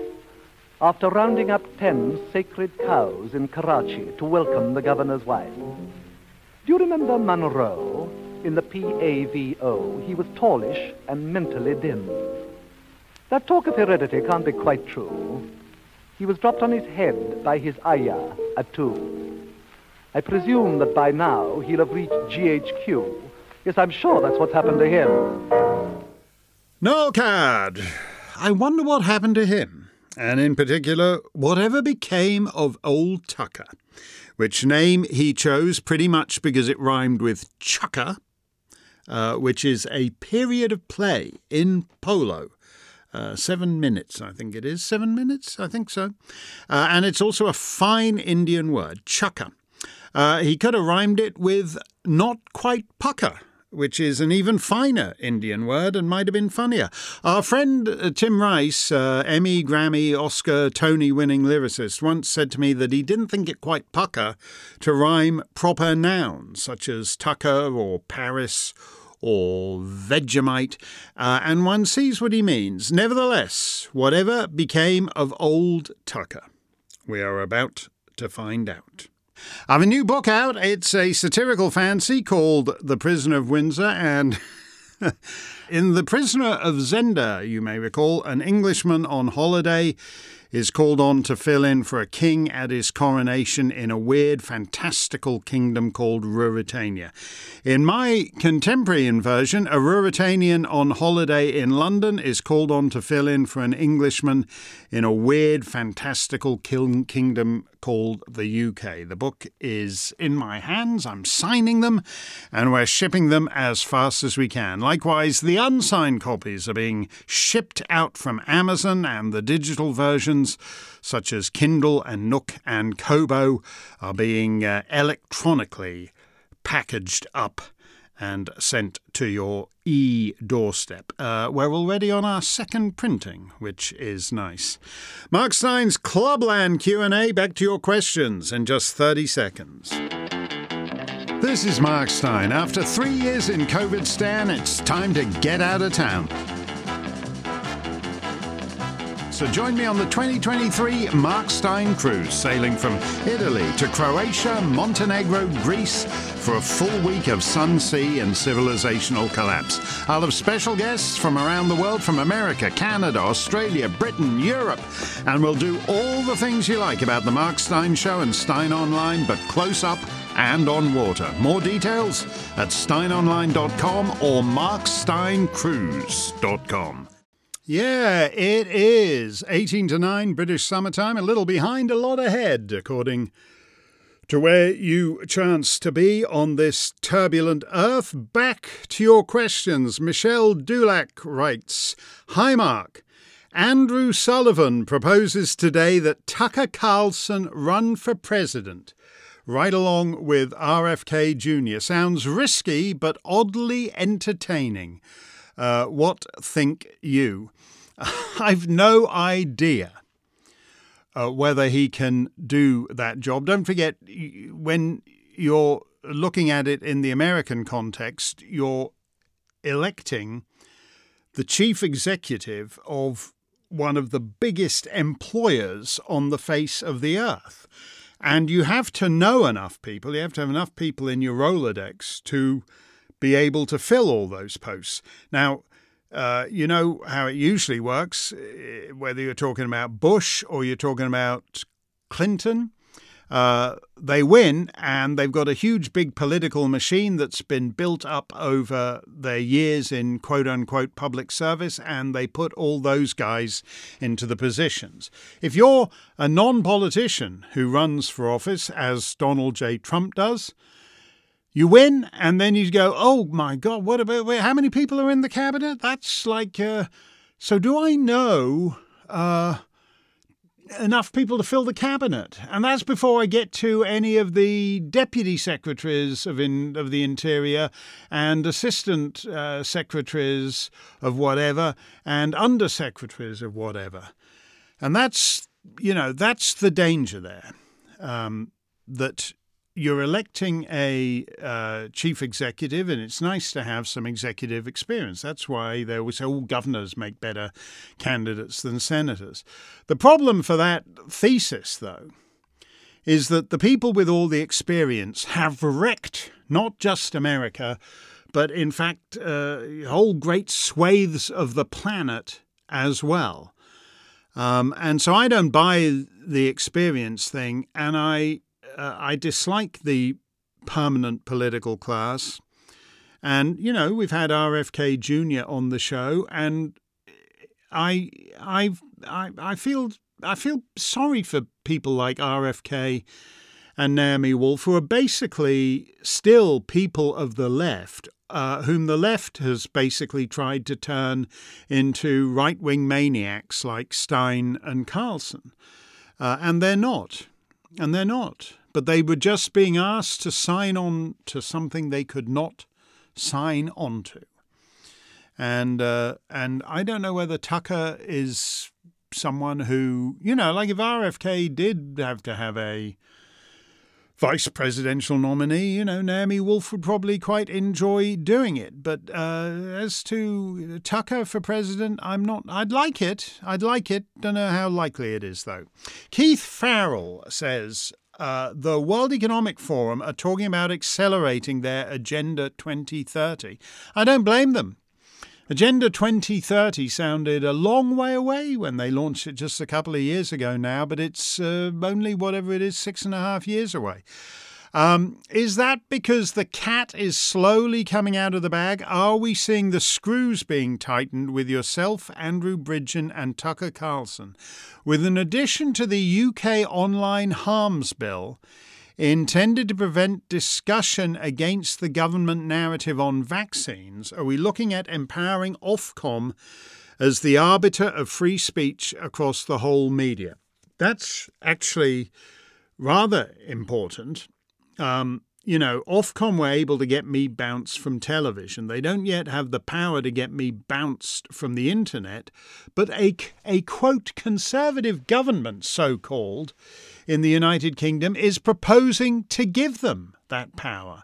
after rounding up ten sacred cows in Karachi to welcome the governor's wife. Do you remember Monroe in the PAVO? He was tallish and mentally dim. That talk of heredity can't be quite true. He was dropped on his head by his ayah at two. I presume that by now he'll have reached GHQ Yes, I'm sure that's what's happened to him. No, Cad. I wonder what happened to him, and in particular, whatever became of old Tucker, which name he chose pretty much because it rhymed with chucker, uh, which is a period of play in polo. Uh, seven minutes, I think it is. Seven minutes? I think so. Uh, and it's also a fine Indian word, chucker. Uh, he could have rhymed it with not quite pukka, which is an even finer Indian word and might have been funnier. Our friend uh, Tim Rice, uh, Emmy, Grammy, Oscar, Tony winning lyricist, once said to me that he didn't think it quite pukka to rhyme proper nouns such as Tucker or Paris or Vegemite, uh, and one sees what he means. Nevertheless, whatever became of old Tucker? We are about to find out. I have a new book out. It's a satirical fancy called The Prisoner of Windsor, and in The Prisoner of Zenda, you may recall, an Englishman on holiday is called on to fill in for a king at his coronation in a weird, fantastical kingdom called Ruritania. In my contemporary version, a Ruritanian on holiday in London is called on to fill in for an Englishman in a weird, fantastical kingdom called the UK. The book is in my hands. I'm signing them and we're shipping them as fast as we can. Likewise, the unsigned copies are being shipped out from Amazon and the digital versions such as Kindle and Nook and Kobo are being uh, electronically packaged up and sent to your e doorstep. Uh, we're already on our second printing, which is nice. Mark Steyn's Clubland Q&A. Back to your questions in just 30 seconds. This is Mark Stein. After three years in COVID Stan, it's time to get out of town. So join me on the 2023 Mark Steyn cruise, sailing from Italy to Croatia, Montenegro, Greece, for a full week of sun, sea, and civilizational collapse. I'll have special guests from around the world, from America, Canada, Australia, Britain, Europe, and we'll do all the things you like about the Mark Steyn Show and Steyn Online, but close up and on water. More details at steynonline.com or marksteyncruise.com. Yeah, it is 18 to 9 British summertime, a little behind, a lot ahead, according to where you chance to be on this turbulent earth. Back to your questions. Michelle Dulac writes Hi, Mark. Andrew Sullivan proposes today that Tucker Carlson run for president, right along with RFK Jr. Sounds risky, but oddly entertaining. Uh, what think you? I've no idea uh, whether he can do that job. Don't forget, when you're looking at it in the American context, you're electing the chief executive of one of the biggest employers on the face of the earth. And you have to know enough people, you have to have enough people in your Rolodex to be able to fill all those posts. Now, uh, you know how it usually works, eh, whether you're talking about Bush or you're talking about Clinton. Uh, they win, and they've got a huge, big political machine that's been built up over their years in quote unquote public service, and they put all those guys into the positions. If you're a non politician who runs for office, as Donald J. Trump does, you win, and then you go, oh my God, what about, how many people are in the cabinet? That's like, uh, so do I know? Uh, enough people to fill the cabinet. And that's before I get to any of the deputy secretaries of, in, of the Interior and assistant uh, secretaries of whatever and under secretaries of whatever. And that's, you know, that's the danger there. Um, that you're electing a uh, chief executive, and it's nice to have some executive experience. That's why they always say all governors make better candidates than senators. The problem for that thesis, though, is that the people with all the experience have wrecked not just America, but in fact, uh, whole great swathes of the planet as well. Um, and so I don't buy the experience thing, and I uh, I dislike the permanent political class. And, you know, we've had RFK Jr. on the show, and I, I, I, I feel I feel sorry for people like RFK and Naomi Wolf, who are basically still people of the left, uh, whom the left has basically tried to turn into right wing maniacs like Steyn and Carlson. Uh, and they're not. And they're not but they were just being asked to sign on to something they could not sign on to. And uh, and I don't know whether Tucker is someone who you know, like if RFK did have to have a vice presidential nominee, you know, Naomi Wolf would probably quite enjoy doing it. But uh, as to Tucker for president, I'm not. I'd like it. I'd like it. Don't know how likely it is, though. Keith Farrell says uh, the World Economic Forum are talking about accelerating their Agenda 2030. I don't blame them. Agenda 2030 sounded a long way away when they launched it just a couple of years ago now, but it's uh, only whatever it is, six and a half years away. Um, is that because the cat is slowly coming out of the bag? Are we seeing the screws being tightened with yourself, Andrew Bridgen, and Tucker Carlson? With an addition to the UK online harms bill, intended to prevent discussion against the government narrative on vaccines, are we looking at empowering Ofcom as the arbiter of free speech across the whole media? That's actually rather important um, you know, Ofcom were able to get me bounced from television. They don't yet have the power to get me bounced from the internet, but a, a quote, conservative government, so called, in the United Kingdom is proposing to give them that power.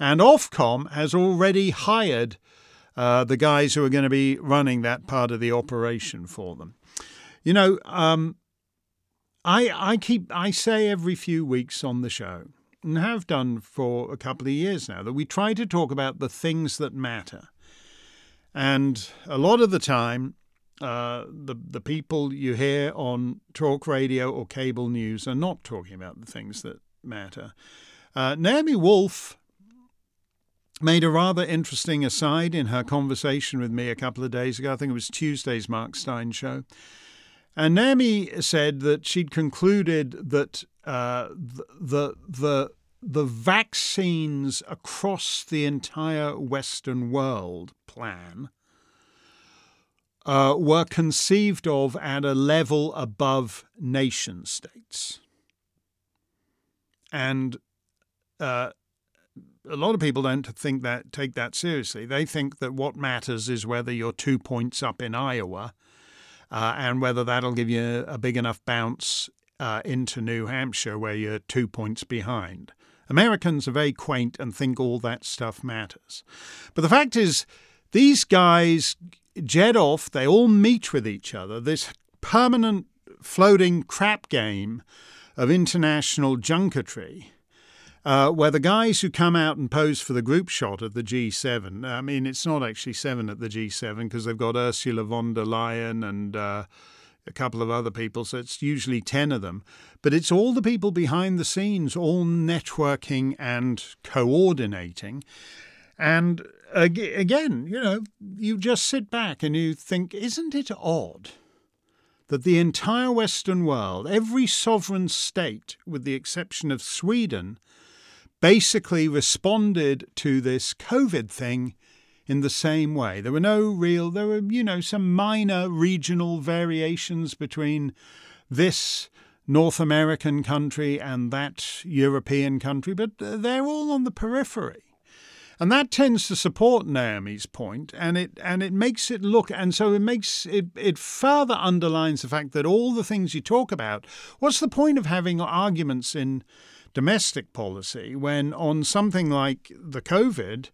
And Ofcom has already hired uh, the guys who are going to be running that part of the operation for them. You know, um, I, I keep I say every few weeks on the show and have done for a couple of years now, that we try to talk about the things that matter. And a lot of the time, uh, the the people you hear on talk radio or cable news are not talking about the things that matter. Uh, Naomi Wolf made a rather interesting aside in her conversation with me a couple of days ago. I think it was Tuesday's Mark Steyn show. And Naomi said that she'd concluded that uh, the the the vaccines across the entire Western world plan uh, were conceived of at a level above nation states. And uh, a lot of people don't think that take that seriously. They think that what matters is whether you're two points up in Iowa uh, and whether that'll give you a big enough bounce uh, into New Hampshire where you're two points behind. Americans are very quaint and think all that stuff matters. But the fact is, these guys jet off, they all meet with each other, this permanent floating crap game of international junketry. Uh, where the guys who come out and pose for the group shot at the G7, I mean, it's not actually seven at the G7 because they've got Ursula von der Leyen and uh, a couple of other people, so it's usually 10 of them. But it's all the people behind the scenes, all networking and coordinating. And again, you know, you just sit back and you think, isn't it odd that the entire Western world, every sovereign state, with the exception of Sweden, basically responded to this COVID thing in the same way. There were no real, there were, you know, some minor regional variations between this North American country and that European country, but they're all on the periphery. And that tends to support Naomi's point, and it and it makes it look and so it makes it it further underlines the fact that all the things you talk about, what's the point of having arguments in domestic policy when on something like the COVID,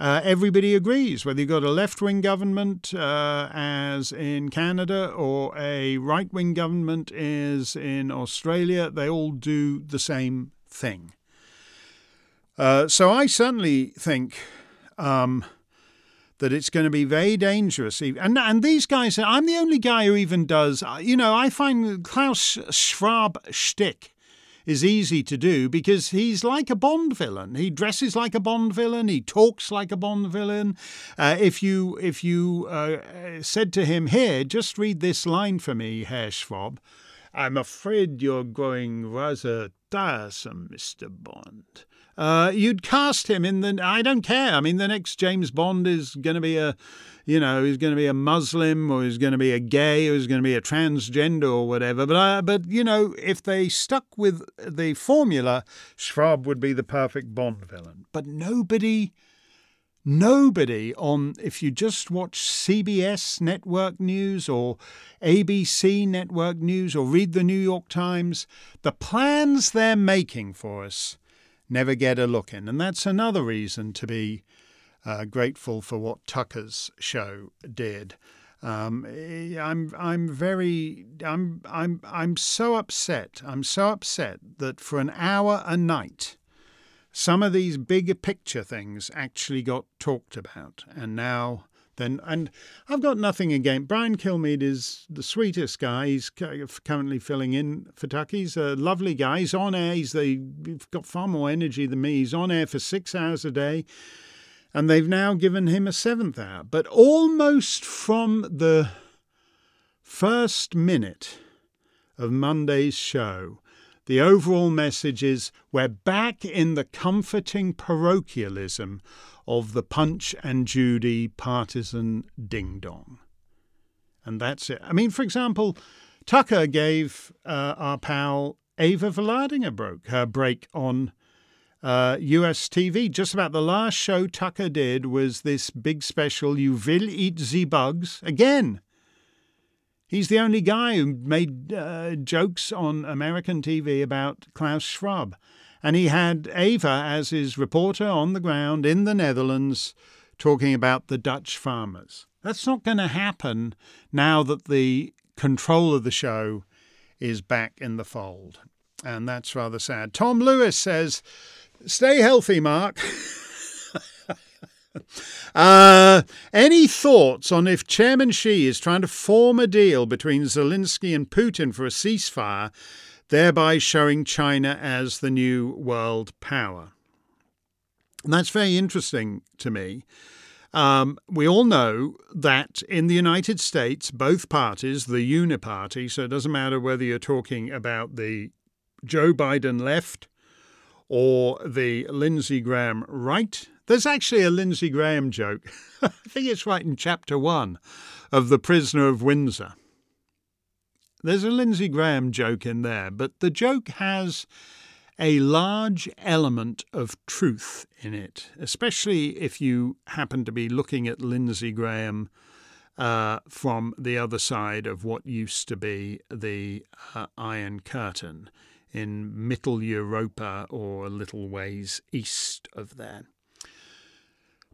uh, everybody agrees, whether you've got a left wing government, uh, as in Canada, or a right wing government, as in Australia, they all do the same thing. Uh, so I certainly think um, that it's going to be very dangerous. And, and these guys, I'm the only guy who even does, uh, you know, I find Klaus Schwab shtick is easy to do because he's like a Bond villain. He dresses like a Bond villain. He talks like a Bond villain. Uh, if you if you uh, said to him, "Here, just read this line for me, Herr Schwab," I'm afraid you're growing rather tiresome, Mister Bond. Uh, you'd cast him in the. I don't care. I mean, the next James Bond is going to be a you know, he's going to be a Muslim or he's going to be a gay or he's going to be a transgender or whatever. But uh, but you know, if they stuck with the formula, Schwab would be the perfect Bond villain. But nobody. Nobody on, if you just watch CBS network news or ABC network news or read the New York Times, the plans they're making for us never get a look in. And that's another reason to be uh, grateful for what Tucker's show did. Um, I'm I'm very I'm I'm I'm so upset. I'm so upset that for an hour a night, some of these bigger picture things actually got talked about, and now then and I've got nothing against Brian Kilmeade is the sweetest guy. He's currently filling in for Tucker. He's a lovely guy. He's on air. He's the, he's got far more energy than me. He's on air for six hours a day and they've now given him a seventh hour. But almost from the first minute of Monday's show, the overall message is we're back in the comforting parochialism of the Punch and Judy partisan ding dong. And that's it. I mean, for example, Tucker gave uh, our pal Ava Vlaardingerbroek her break on uh, US TV. Just about the last show Tucker did was this big special, You Will Eat the Bugs. Again, he's the only guy who made uh, jokes on American TV about Klaus Schwab. And he had Ava as his reporter on the ground in the Netherlands talking about the Dutch farmers. That's not going to happen now that the control of the show is back in the fold. And that's rather sad. Tom Lewis says, Stay healthy, Mark. uh, any thoughts on if Chairman Xi is trying to form a deal between Zelensky and Putin for a ceasefire, thereby showing China as the new world power? And that's very interesting to me. Um, we all know that in the United States, both parties, the uniparty, so it doesn't matter whether you're talking about the Joe Biden left or the Lindsey Graham right. There's actually a Lindsey Graham joke. I think it's right in chapter one of The Prisoner of Windsor. There's a Lindsey Graham joke in there, but the joke has a large element of truth in it, especially if you happen to be looking at Lindsey Graham uh, from the other side of what used to be the uh, Iron Curtain in Middle Europa or a little ways east of there.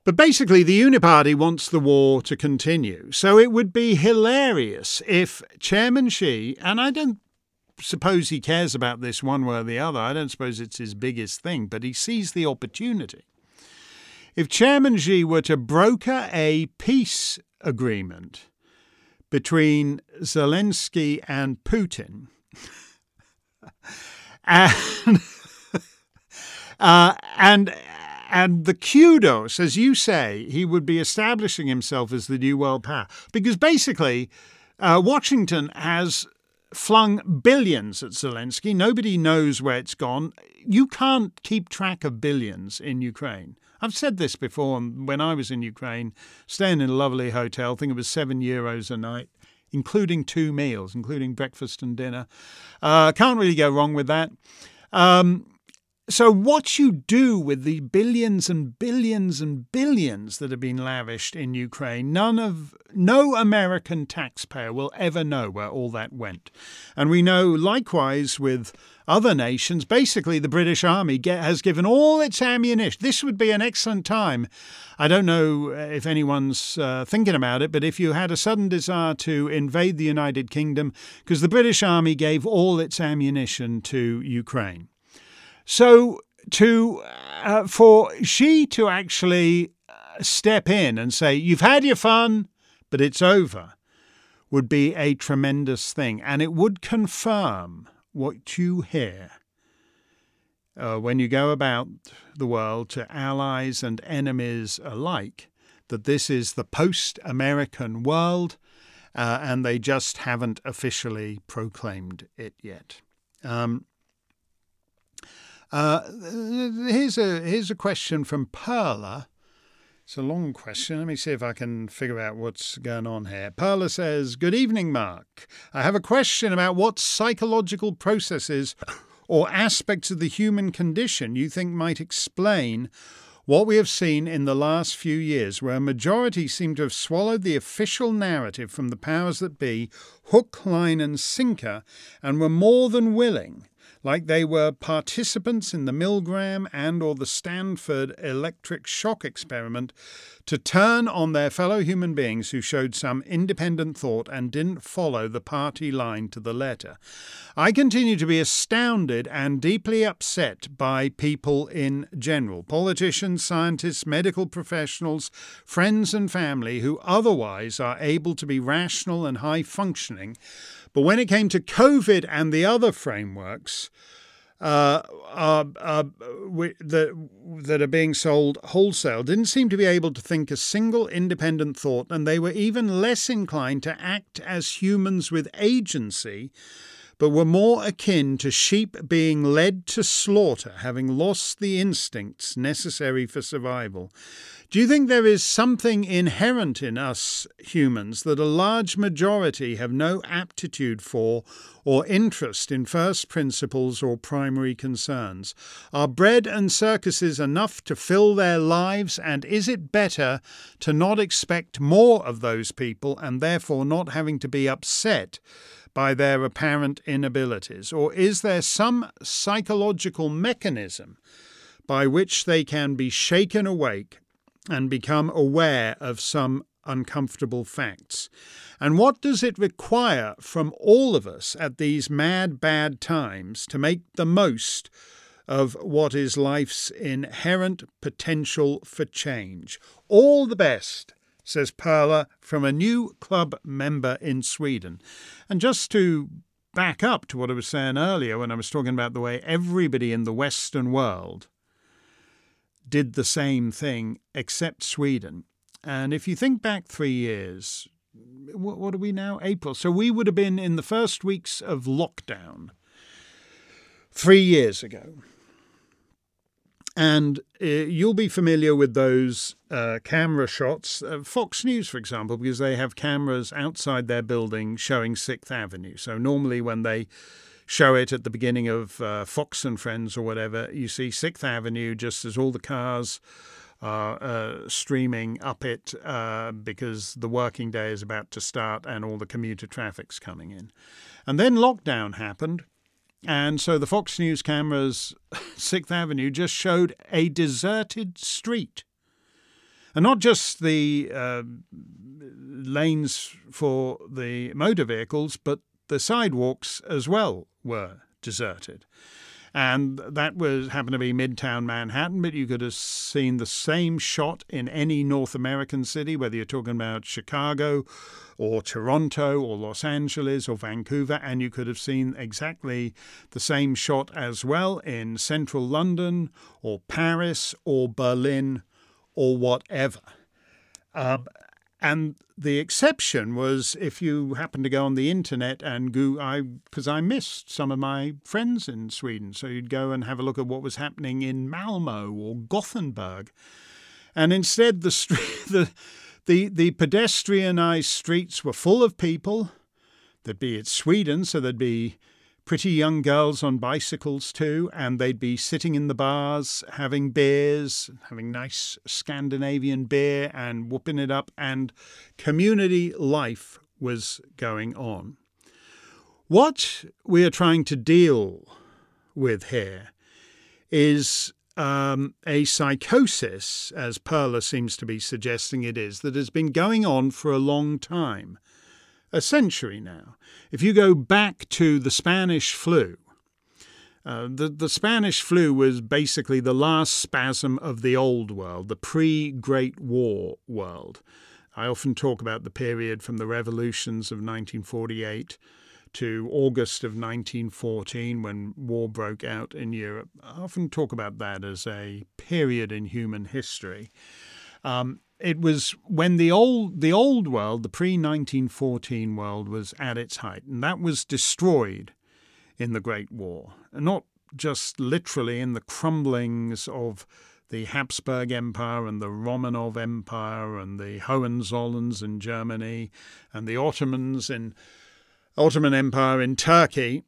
But basically, the Uniparty wants the war to continue. So it would be hilarious if Chairman Xi, and I don't suppose he cares about this one way or the other, I don't suppose it's his biggest thing, but he sees the opportunity. If Chairman Xi were to broker a peace agreement between Zelensky and Putin, and uh, and and the kudos, as you say, he would be establishing himself as the new world power because basically, uh, Washington has flung billions at Zelensky. Nobody knows where it's gone. You can't keep track of billions in Ukraine. I've said this before when I was in Ukraine, staying in a lovely hotel, I think it was seven euros a night, including two meals, including breakfast and dinner. Uh, can't really go wrong with that. Um, so, what you do with the billions and billions and billions that have been lavished in Ukraine, none of no American taxpayer will ever know where all that went. And we know likewise with other nations, basically the British Army get, has given all its ammunition. This would be an excellent time. I don't know if anyone's uh, thinking about it, but if you had a sudden desire to invade the United Kingdom, because the British Army gave all its ammunition to Ukraine. So to uh, for Xi to actually uh, step in and say you've had your fun, but it's over, would be a tremendous thing, and it would confirm what you hear. Uh, when you go about the world to allies and enemies alike, that this is the post American world, uh, and they just haven't officially proclaimed it yet. Um, uh, here's a here's a question from Perla. It's a long question. Let me see if I can figure out what's going on here. Perla says, Good evening, Mark. I have a question about what psychological processes or aspects of the human condition you think might explain what we have seen in the last few years, where a majority seem to have swallowed the official narrative from the powers that be, hook, line, and sinker, and were more than willing like they were participants in the Milgram and or the Stanford electric shock experiment to turn on their fellow human beings who showed some independent thought and didn't follow the party line to the letter. I continue to be astounded and deeply upset by people in general, politicians, scientists, medical professionals, friends and family who otherwise are able to be rational and high functioning but when it came to COVID and the other frameworks uh, uh, uh, that, that are being sold wholesale, didn't seem to be able to think a single independent thought, and they were even less inclined to act as humans with agency but were more akin to sheep being led to slaughter, having lost the instincts necessary for survival. Do you think there is something inherent in us humans that a large majority have no aptitude for or interest in first principles or primary concerns? Are bread and circuses enough to fill their lives, and is it better to not expect more of those people and therefore not having to be upset? by their apparent inabilities? Or is there some psychological mechanism by which they can be shaken awake and become aware of some uncomfortable facts? And what does it require from all of us at these mad, bad times to make the most of what is life's inherent potential for change? All the best says Perla from a new club member in Sweden. And just to back up to what I was saying earlier when I was talking about the way everybody in the Western world did the same thing except Sweden. And if you think back three years, what, what are we now? April. So we would have been in the first weeks of lockdown three years ago. And uh, you'll be familiar with those uh, camera shots. Uh, Fox News, for example, because they have cameras outside their building showing Sixth Avenue. So normally when they show it at the beginning of uh, Fox and Friends or whatever, you see Sixth Avenue just as all the cars are uh, streaming up it uh, because the working day is about to start and all the commuter traffic's coming in. And then lockdown happened. And so the Fox News cameras, 6th Avenue, just showed a deserted street. And not just the uh, lanes for the motor vehicles, but the sidewalks as well were deserted and that was happened to be Midtown Manhattan. But you could have seen the same shot in any North American city, whether you're talking about Chicago or Toronto or Los Angeles or Vancouver, and you could have seen exactly the same shot as well in central London or Paris or Berlin or whatever. Um, and the exception was if you happen to go on the internet and go, I because I missed some of my friends in Sweden, so you'd go and have a look at what was happening in Malmo or Gothenburg, and instead the street, the the the pedestrianized streets were full of people. There'd be it's Sweden, so there'd be pretty young girls on bicycles too, and they'd be sitting in the bars having beers, having nice Scandinavian beer and whooping it up, and community life was going on. What we are trying to deal with here is um, a psychosis, as Perler seems to be suggesting it is, that has been going on for a long time a century now. If you go back to the Spanish flu, uh, the, the Spanish flu was basically the last spasm of the old world, the pre Great War world. I often talk about the period from the revolutions of 1948 to August of 1914 when war broke out in Europe. I often talk about that as a period in human history. Um, it was when the old the old world, the pre 1914 world, was at its height, and that was destroyed in the Great War, not just literally in the crumblings of the Habsburg Empire and the Romanov Empire and the Hohenzollerns in Germany and the Ottomans in Ottoman Empire in Turkey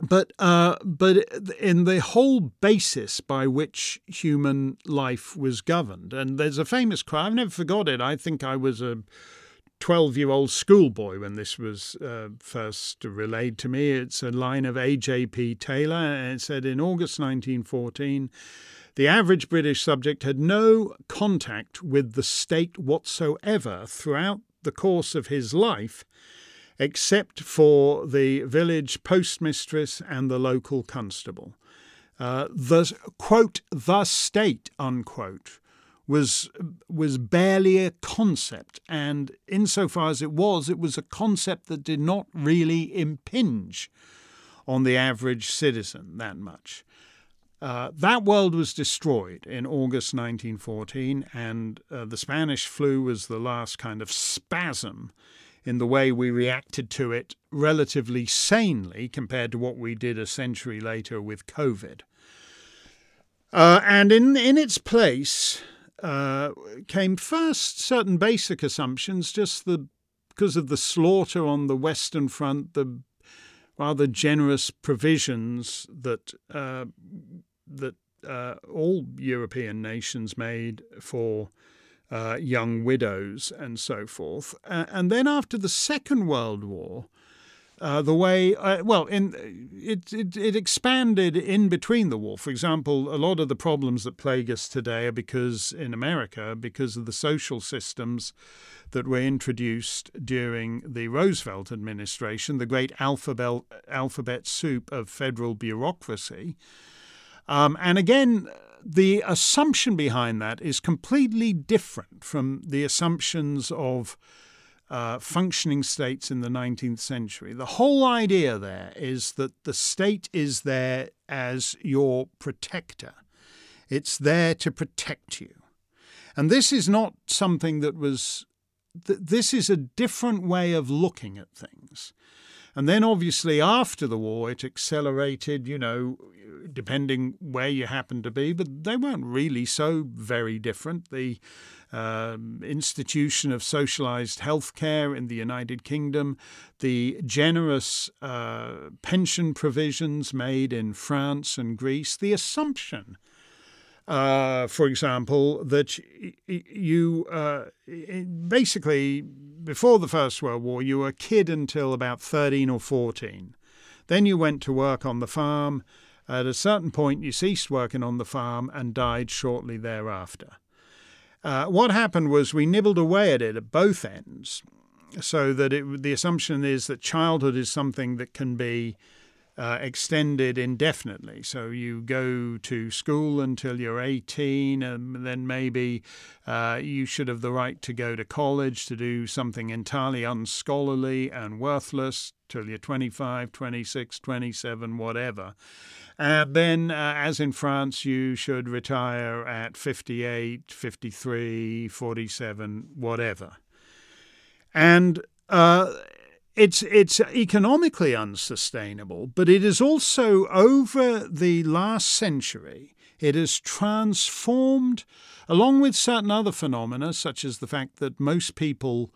but uh, but in the whole basis by which human life was governed, and there's a famous quote. I've never forgot it. I think I was a 12 year old schoolboy when this was uh, first relayed to me. It's a line of A.J.P. Taylor, and it said in August 1914, the average British subject had no contact with the state whatsoever throughout the course of his life except for the village postmistress and the local constable. Uh, the quote the state unquote was was barely a concept, and insofar as it was, it was a concept that did not really impinge on the average citizen that much. Uh, that world was destroyed in August 1914, and uh, the Spanish flu was the last kind of spasm in the way we reacted to it relatively sanely compared to what we did a century later with COVID. Uh, and in, in its place uh, came first certain basic assumptions, just the because of the slaughter on the Western Front, the rather generous provisions that uh, that uh, all European nations made for uh, young widows and so forth. Uh, and then after the Second World War, uh, the way uh, well, in it, it it expanded in between the war. For example, a lot of the problems that plague us today are because in America, because of the social systems that were introduced during the Roosevelt administration, the great alphabet alphabet soup of federal bureaucracy. Um, and again, the assumption behind that is completely different from the assumptions of uh, functioning states in the 19th century. The whole idea there is that the state is there as your protector, it's there to protect you. And this is not something that was, th- this is a different way of looking at things. And then obviously after the war, it accelerated, you know, depending where you happen to be, but they weren't really so very different. The um, institution of socialized healthcare in the United Kingdom, the generous uh, pension provisions made in France and Greece, the assumption uh, for example, that you uh, basically, before the First World War, you were a kid until about 13 or 14. Then you went to work on the farm. At a certain point, you ceased working on the farm and died shortly thereafter. Uh, what happened was we nibbled away at it at both ends, so that it, the assumption is that childhood is something that can be uh, extended indefinitely. So you go to school until you're 18, and then maybe uh, you should have the right to go to college to do something entirely unscholarly and worthless till you're 25, 26, 27, whatever. And then, uh, as in France, you should retire at 58, 53, 47, whatever. And uh, it's it's economically unsustainable, but it is also over the last century. It has transformed, along with certain other phenomena, such as the fact that most people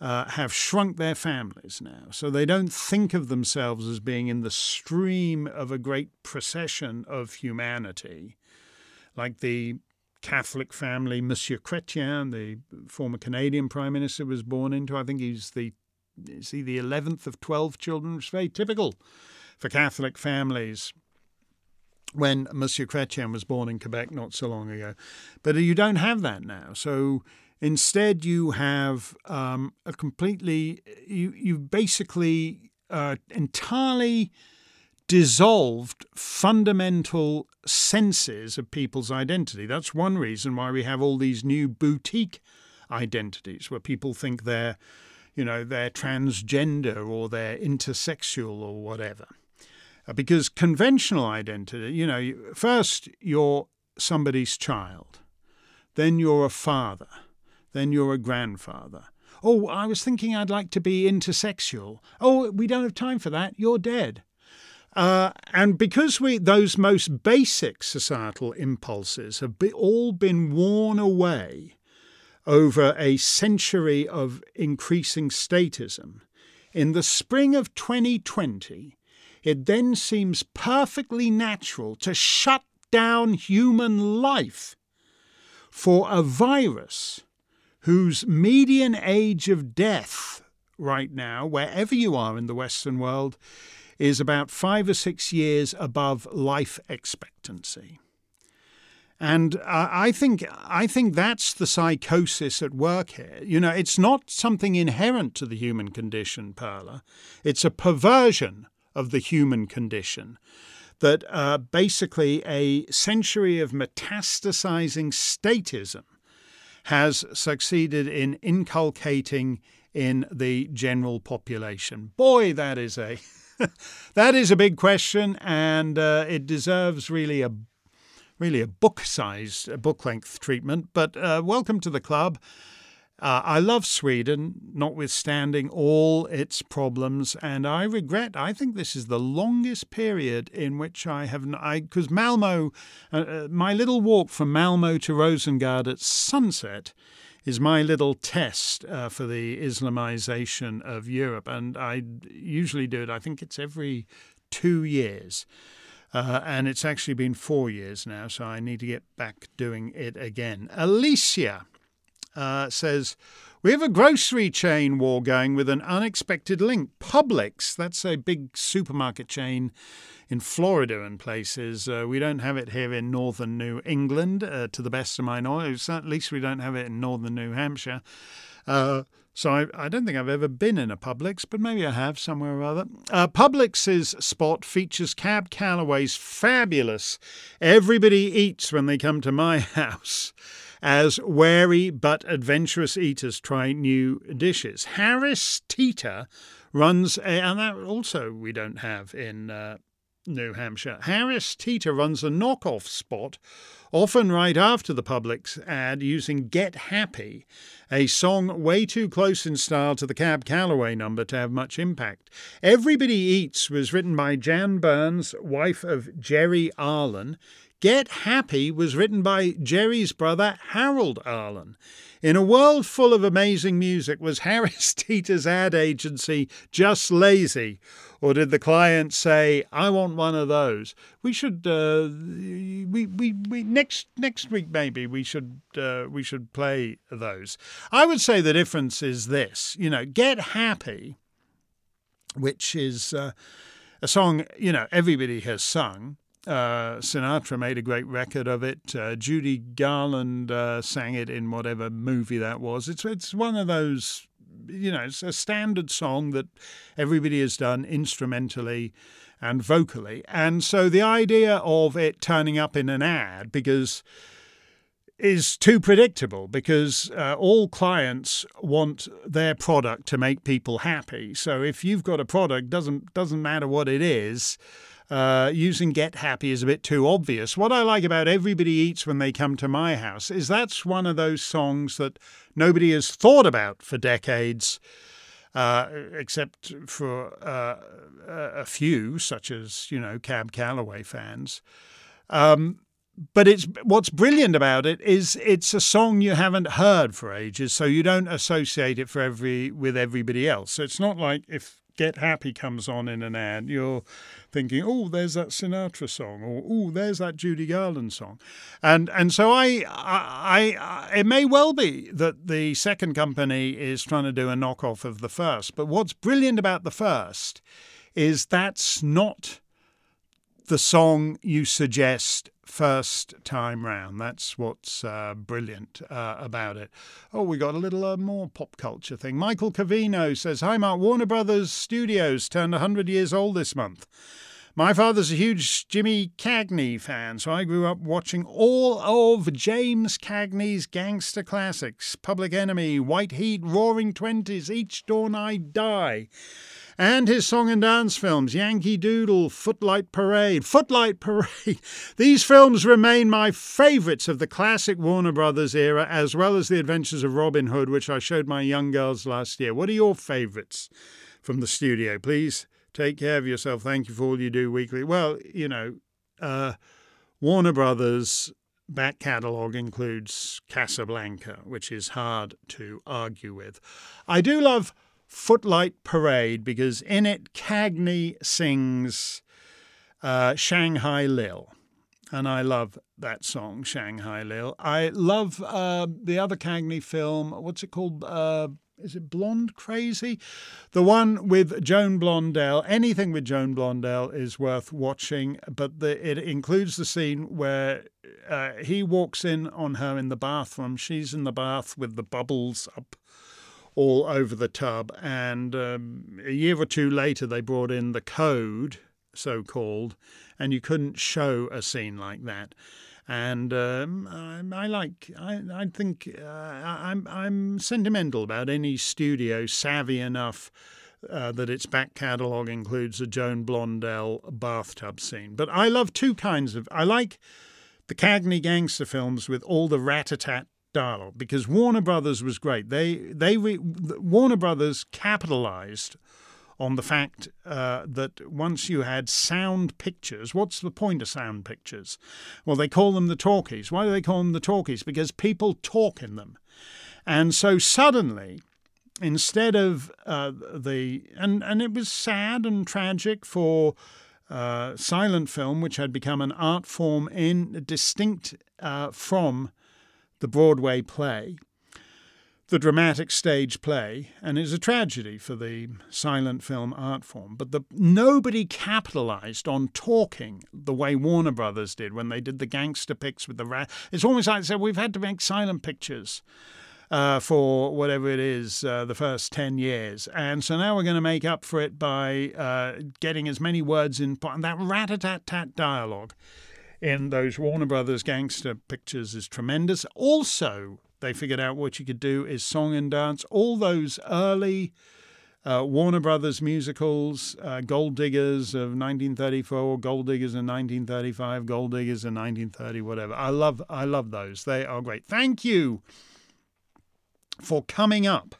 uh, have shrunk their families now. So they don't think of themselves as being in the stream of a great procession of humanity, like the Catholic family Monsieur Chrétien, the former Canadian Prime Minister, was born into. I think he's the is he the eleventh of twelve children. It's very typical for Catholic families when Monsieur Chrétien was born in Quebec not so long ago. But you don't have that now. So Instead, you have um, a completely, you, you've basically uh, entirely dissolved fundamental senses of people's identity. That's one reason why we have all these new boutique identities where people think they're, you know, they're transgender or they're intersexual or whatever. Uh, because conventional identity, you know, first you're somebody's child, then you're a father then you're a grandfather. Oh, I was thinking I'd like to be intersexual. Oh, we don't have time for that. You're dead. Uh, and because we those most basic societal impulses have be, all been worn away over a century of increasing statism, in the spring of 2020, it then seems perfectly natural to shut down human life for a virus whose median age of death right now, wherever you are in the Western world, is about five or six years above life expectancy. And I think I think that's the psychosis at work here. You know, it's not something inherent to the human condition, Perla. It's a perversion of the human condition that uh, basically a century of metastasizing statism has succeeded in inculcating in the general population. Boy, that is a that is a big question, and uh, it deserves really a really a book-sized, a book length treatment. But uh, welcome to the club. Uh, I love Sweden, notwithstanding all its problems, and I regret. I think this is the longest period in which I have. Because Malmo, uh, uh, my little walk from Malmo to Rosengard at sunset is my little test uh, for the Islamization of Europe, and I usually do it. I think it's every two years. Uh, and it's actually been four years now, so I need to get back doing it again. Alicia uh, says, We have a grocery chain war going with an unexpected link. Publix, that's a big supermarket chain in Florida and places. Uh, we don't have it here in northern New England, uh, to the best of my knowledge. At least we don't have it in northern New Hampshire. Uh, so I, I, don't think I've ever been in a Publix, but maybe I have somewhere or other. Uh, Publix's spot features Cab Calloway's fabulous "Everybody Eats When They Come to My House." as wary but adventurous eaters try new dishes. Harris Teeter runs, a, and that also we don't have in uh, New Hampshire. Harris Teeter runs a knockoff spot, often right after the Publix ad, using Get Happy, a song way too close in style to the Cab Calloway number to have much impact. Everybody Eats was written by Jan Burns, wife of Jerry Arlen, Get Happy was written by Jerry's brother Harold Arlen. In a world full of amazing music, was Harris Teeter's ad agency just lazy? Or did the client say, I want one of those? We should, uh, we, we, we, next, next week maybe we should, uh, we should play those. I would say the difference is this, you know, Get Happy, which is uh, a song, you know, everybody has sung uh, Sinatra made a great record of it. Uh, Judy Garland uh, sang it in whatever movie that was. It's it's one of those, you know, it's a standard song that everybody has done instrumentally and vocally. And so the idea of it turning up in an ad because is too predictable because uh, all clients want their product to make people happy. So if you've got a product, doesn't doesn't matter what it is uh, using Get Happy is a bit too obvious. What I like about Everybody Eats when they come to my house is that's one of those songs that nobody has thought about for decades. Uh, except for uh, a few, such as you know Cab Calloway fans. Um, but it's what's brilliant about it is it's a song you haven't heard for ages, so you don't associate it for every with everybody else. So it's not like if Get Happy comes on in an ad, you're thinking, oh, there's that Sinatra song, or oh, there's that Judy Garland song, and and so I, I, I, it may well be that the second company is trying to do a knockoff of the first, but what's brilliant about the first is that's not the song you suggest first time round. That's what's uh, brilliant uh, about it. Oh, we got a little uh, more pop culture thing. Michael Cavino says, Hi, Mark. Warner Brothers Studios turned 100 years old this month. My father's a huge Jimmy Cagney fan, so I grew up watching all of James Cagney's gangster classics Public Enemy, White Heat, Roaring Twenties, Each Dawn I Die and his song and dance films Yankee Doodle, Footlight Parade, Footlight Parade. These films remain my favourites of the classic Warner Brothers era, as well as The Adventures of Robin Hood, which I showed my young girls last year. What are your favourites from the studio? Please take care of yourself. Thank you for all you do weekly. Well, you know, uh, Warner Brothers back catalogue includes Casablanca, which is hard to argue with. I do love Footlight Parade because in it Cagney sings uh, Shanghai Lil. And I love that song, Shanghai Lil. I love uh, the other Cagney film. What's it called? Uh, is it Blonde Crazy? The one with Joan Blondell. Anything with Joan Blondell is worth watching, but the, it includes the scene where uh, he walks in on her in the bathroom. She's in the bath with the bubbles up all over the tub. And um, a year or two later, they brought in the code, so called, and you couldn't show a scene like that. And um, I, I, like, I, I think uh, I'm, I'm sentimental about any studio savvy enough. Uh, that its back catalogue includes a Joan Blondell bathtub scene. But I love two kinds of. I like the Cagney gangster films with all the rat a tat dialogue because Warner Brothers was great. They they re, Warner Brothers capitalized on the fact uh, that once you had sound pictures, what's the point of sound pictures? Well, they call them the talkies. Why do they call them the talkies? Because people talk in them. And so suddenly, instead of uh, the and and it was sad and tragic for uh, silent film, which had become an art form in distinct uh, from the Broadway play, the dramatic stage play, and is a tragedy for the silent film art form. But the, nobody capitalized on talking the way Warner Brothers did when they did the gangster pics with the rat. It's almost like they said, we've had to make silent pictures. Uh, for whatever it is, uh, the first 10 years. And so now we're going to make up for it by uh, getting as many words in. And that rat a tat tat dialogue in those Warner Brothers gangster pictures is tremendous. Also, they figured out what you could do is song and dance. All those early uh, Warner Brothers musicals, uh, Gold Diggers of 1934, Gold Diggers in 1935, Gold Diggers in 1930, whatever. I love, I love those. They are great. Thank you for coming up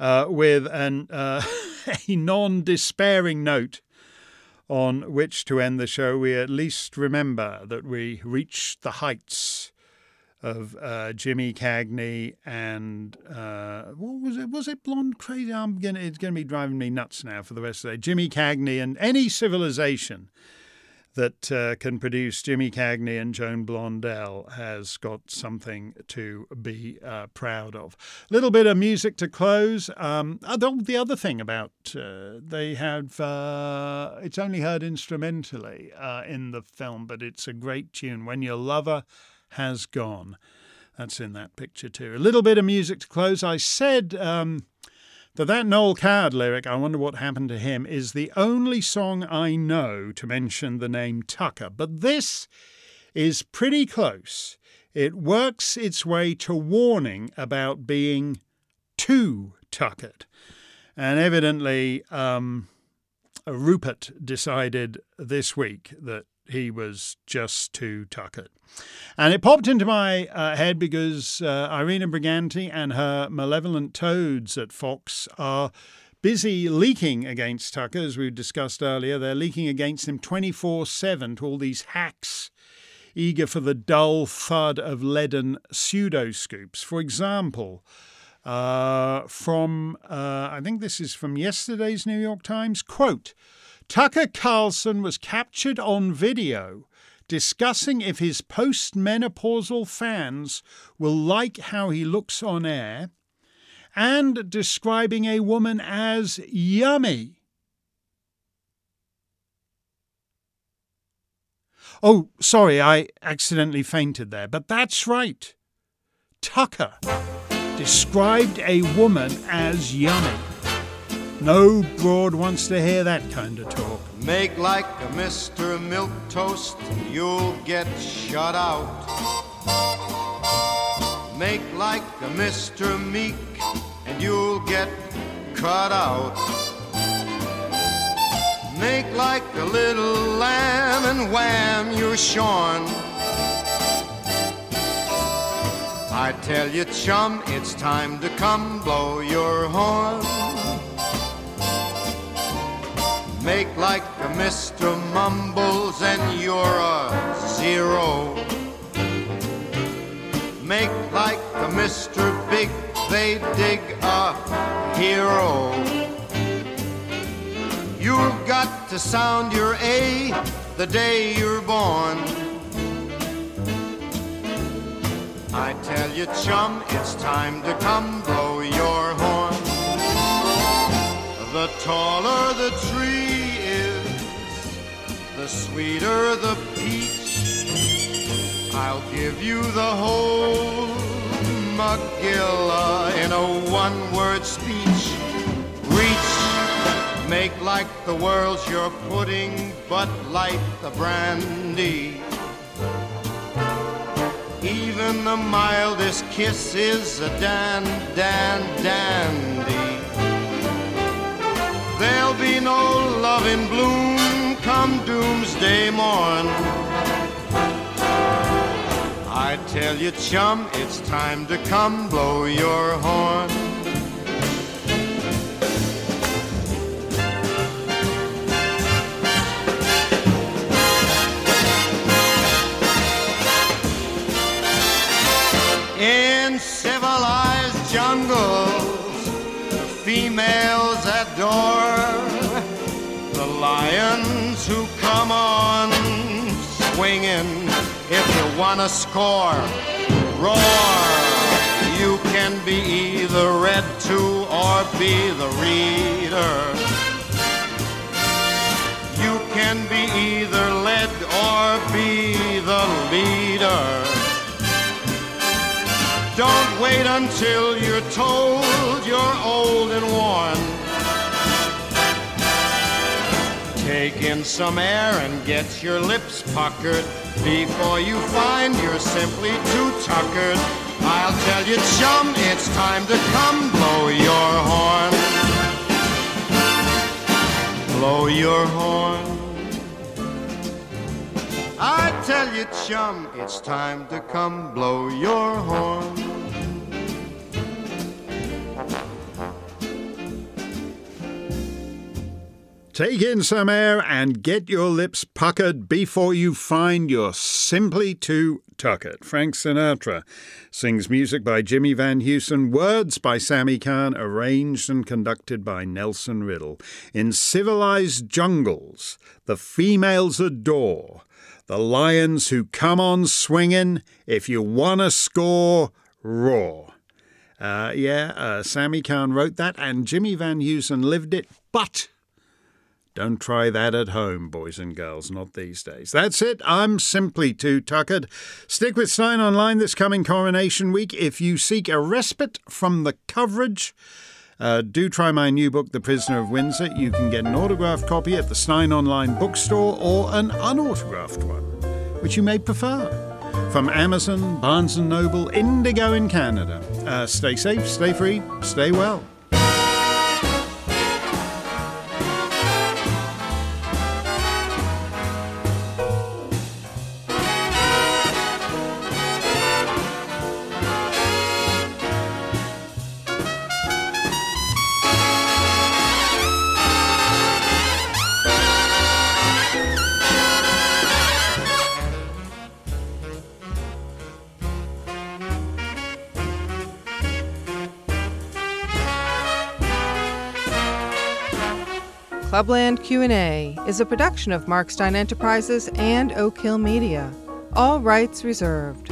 uh, with an, uh, a non-despairing note on which to end the show, we at least remember that we reached the heights of uh, Jimmy Cagney and uh, what was it? Was it Blonde Crazy? I'm gonna, it's going to be driving me nuts now for the rest of the day. Jimmy Cagney and any civilization that uh, can produce Jimmy Cagney and Joan Blondell has got something to be uh, proud of. A little bit of music to close. Um, the other thing about uh, they have uh, it's only heard instrumentally uh, in the film, but it's a great tune. When your lover has gone. That's in that picture too. A little bit of music to close. I said um, that that Noel Coward lyric, I wonder what happened to him, is the only song I know to mention the name Tucker. But this is pretty close. It works its way to warning about being too tuckered. And evidently, um, Rupert decided this week that he was just too tuckered. And it popped into my uh, head because uh, Irena Briganti and her malevolent toads at Fox are busy leaking against Tucker, as we discussed earlier. They're leaking against him 24 7 to all these hacks eager for the dull thud of leaden pseudo scoops. For example, uh, from, uh, I think this is from yesterday's New York Times, quote, Tucker Carlson was captured on video discussing if his postmenopausal fans will like how he looks on air and describing a woman as yummy. Oh, sorry, I accidentally fainted there, but that's right. Tucker described a woman as yummy. No broad wants to hear that kind of talk. Make like a Mr. Milk Toast, you'll get shut out. Make like a Mr. Meek, and you'll get cut out. Make like a little lamb, and wham, you're shorn. I tell you, chum, it's time to come blow your horn. Make like a Mr. Mumbles and you're a zero. Make like a Mr. Big, they dig a hero. You've got to sound your A the day you're born. I tell you, chum, it's time to come blow your horn. The taller the tree sweeter the peach. I'll give you the whole Magilla in a one-word speech. Reach, make like the world's your pudding, but light the brandy. Even the mildest kiss is a dan, dan, dandy. There'll be no love in bloom come doomsday morn. I tell you, chum, it's time to come blow your horn. In civilized jungles, females adore who come on swinging. If you wanna score, roar. You can be either read to or be the reader. You can be either led or be the leader. Don't wait until you're told you're old and worn. Take in some air and get your lips puckered before you find you're simply too tuckered. I'll tell you, chum, it's time to come blow your horn. Blow your horn. I tell you, chum, it's time to come blow your horn. Take in some air and get your lips puckered before you find you're simply too tuckered. Frank Sinatra sings music by Jimmy Van Heusen, words by Sammy Cahn, arranged and conducted by Nelson Riddle. In civilized jungles, the females adore the lions who come on swinging. If you want to score, roar. Uh, yeah, uh, Sammy Cahn wrote that, and Jimmy Van Heusen lived it, but don't try that at home, boys and girls, not these days. That's it. I'm simply too tuckered. Stick with Steyn Online this coming coronation week if you seek a respite from the coverage. Uh, do try my new book, The Prisoner of Windsor. You can get an autographed copy at the Steyn Online bookstore or an unautographed one, which you may prefer. From Amazon, Barnes & Noble, Indigo in Canada. Uh, stay safe, stay free, stay well. Clubland Q&A is a production of Mark Steyn Enterprises and Oak Hill Media. All rights reserved.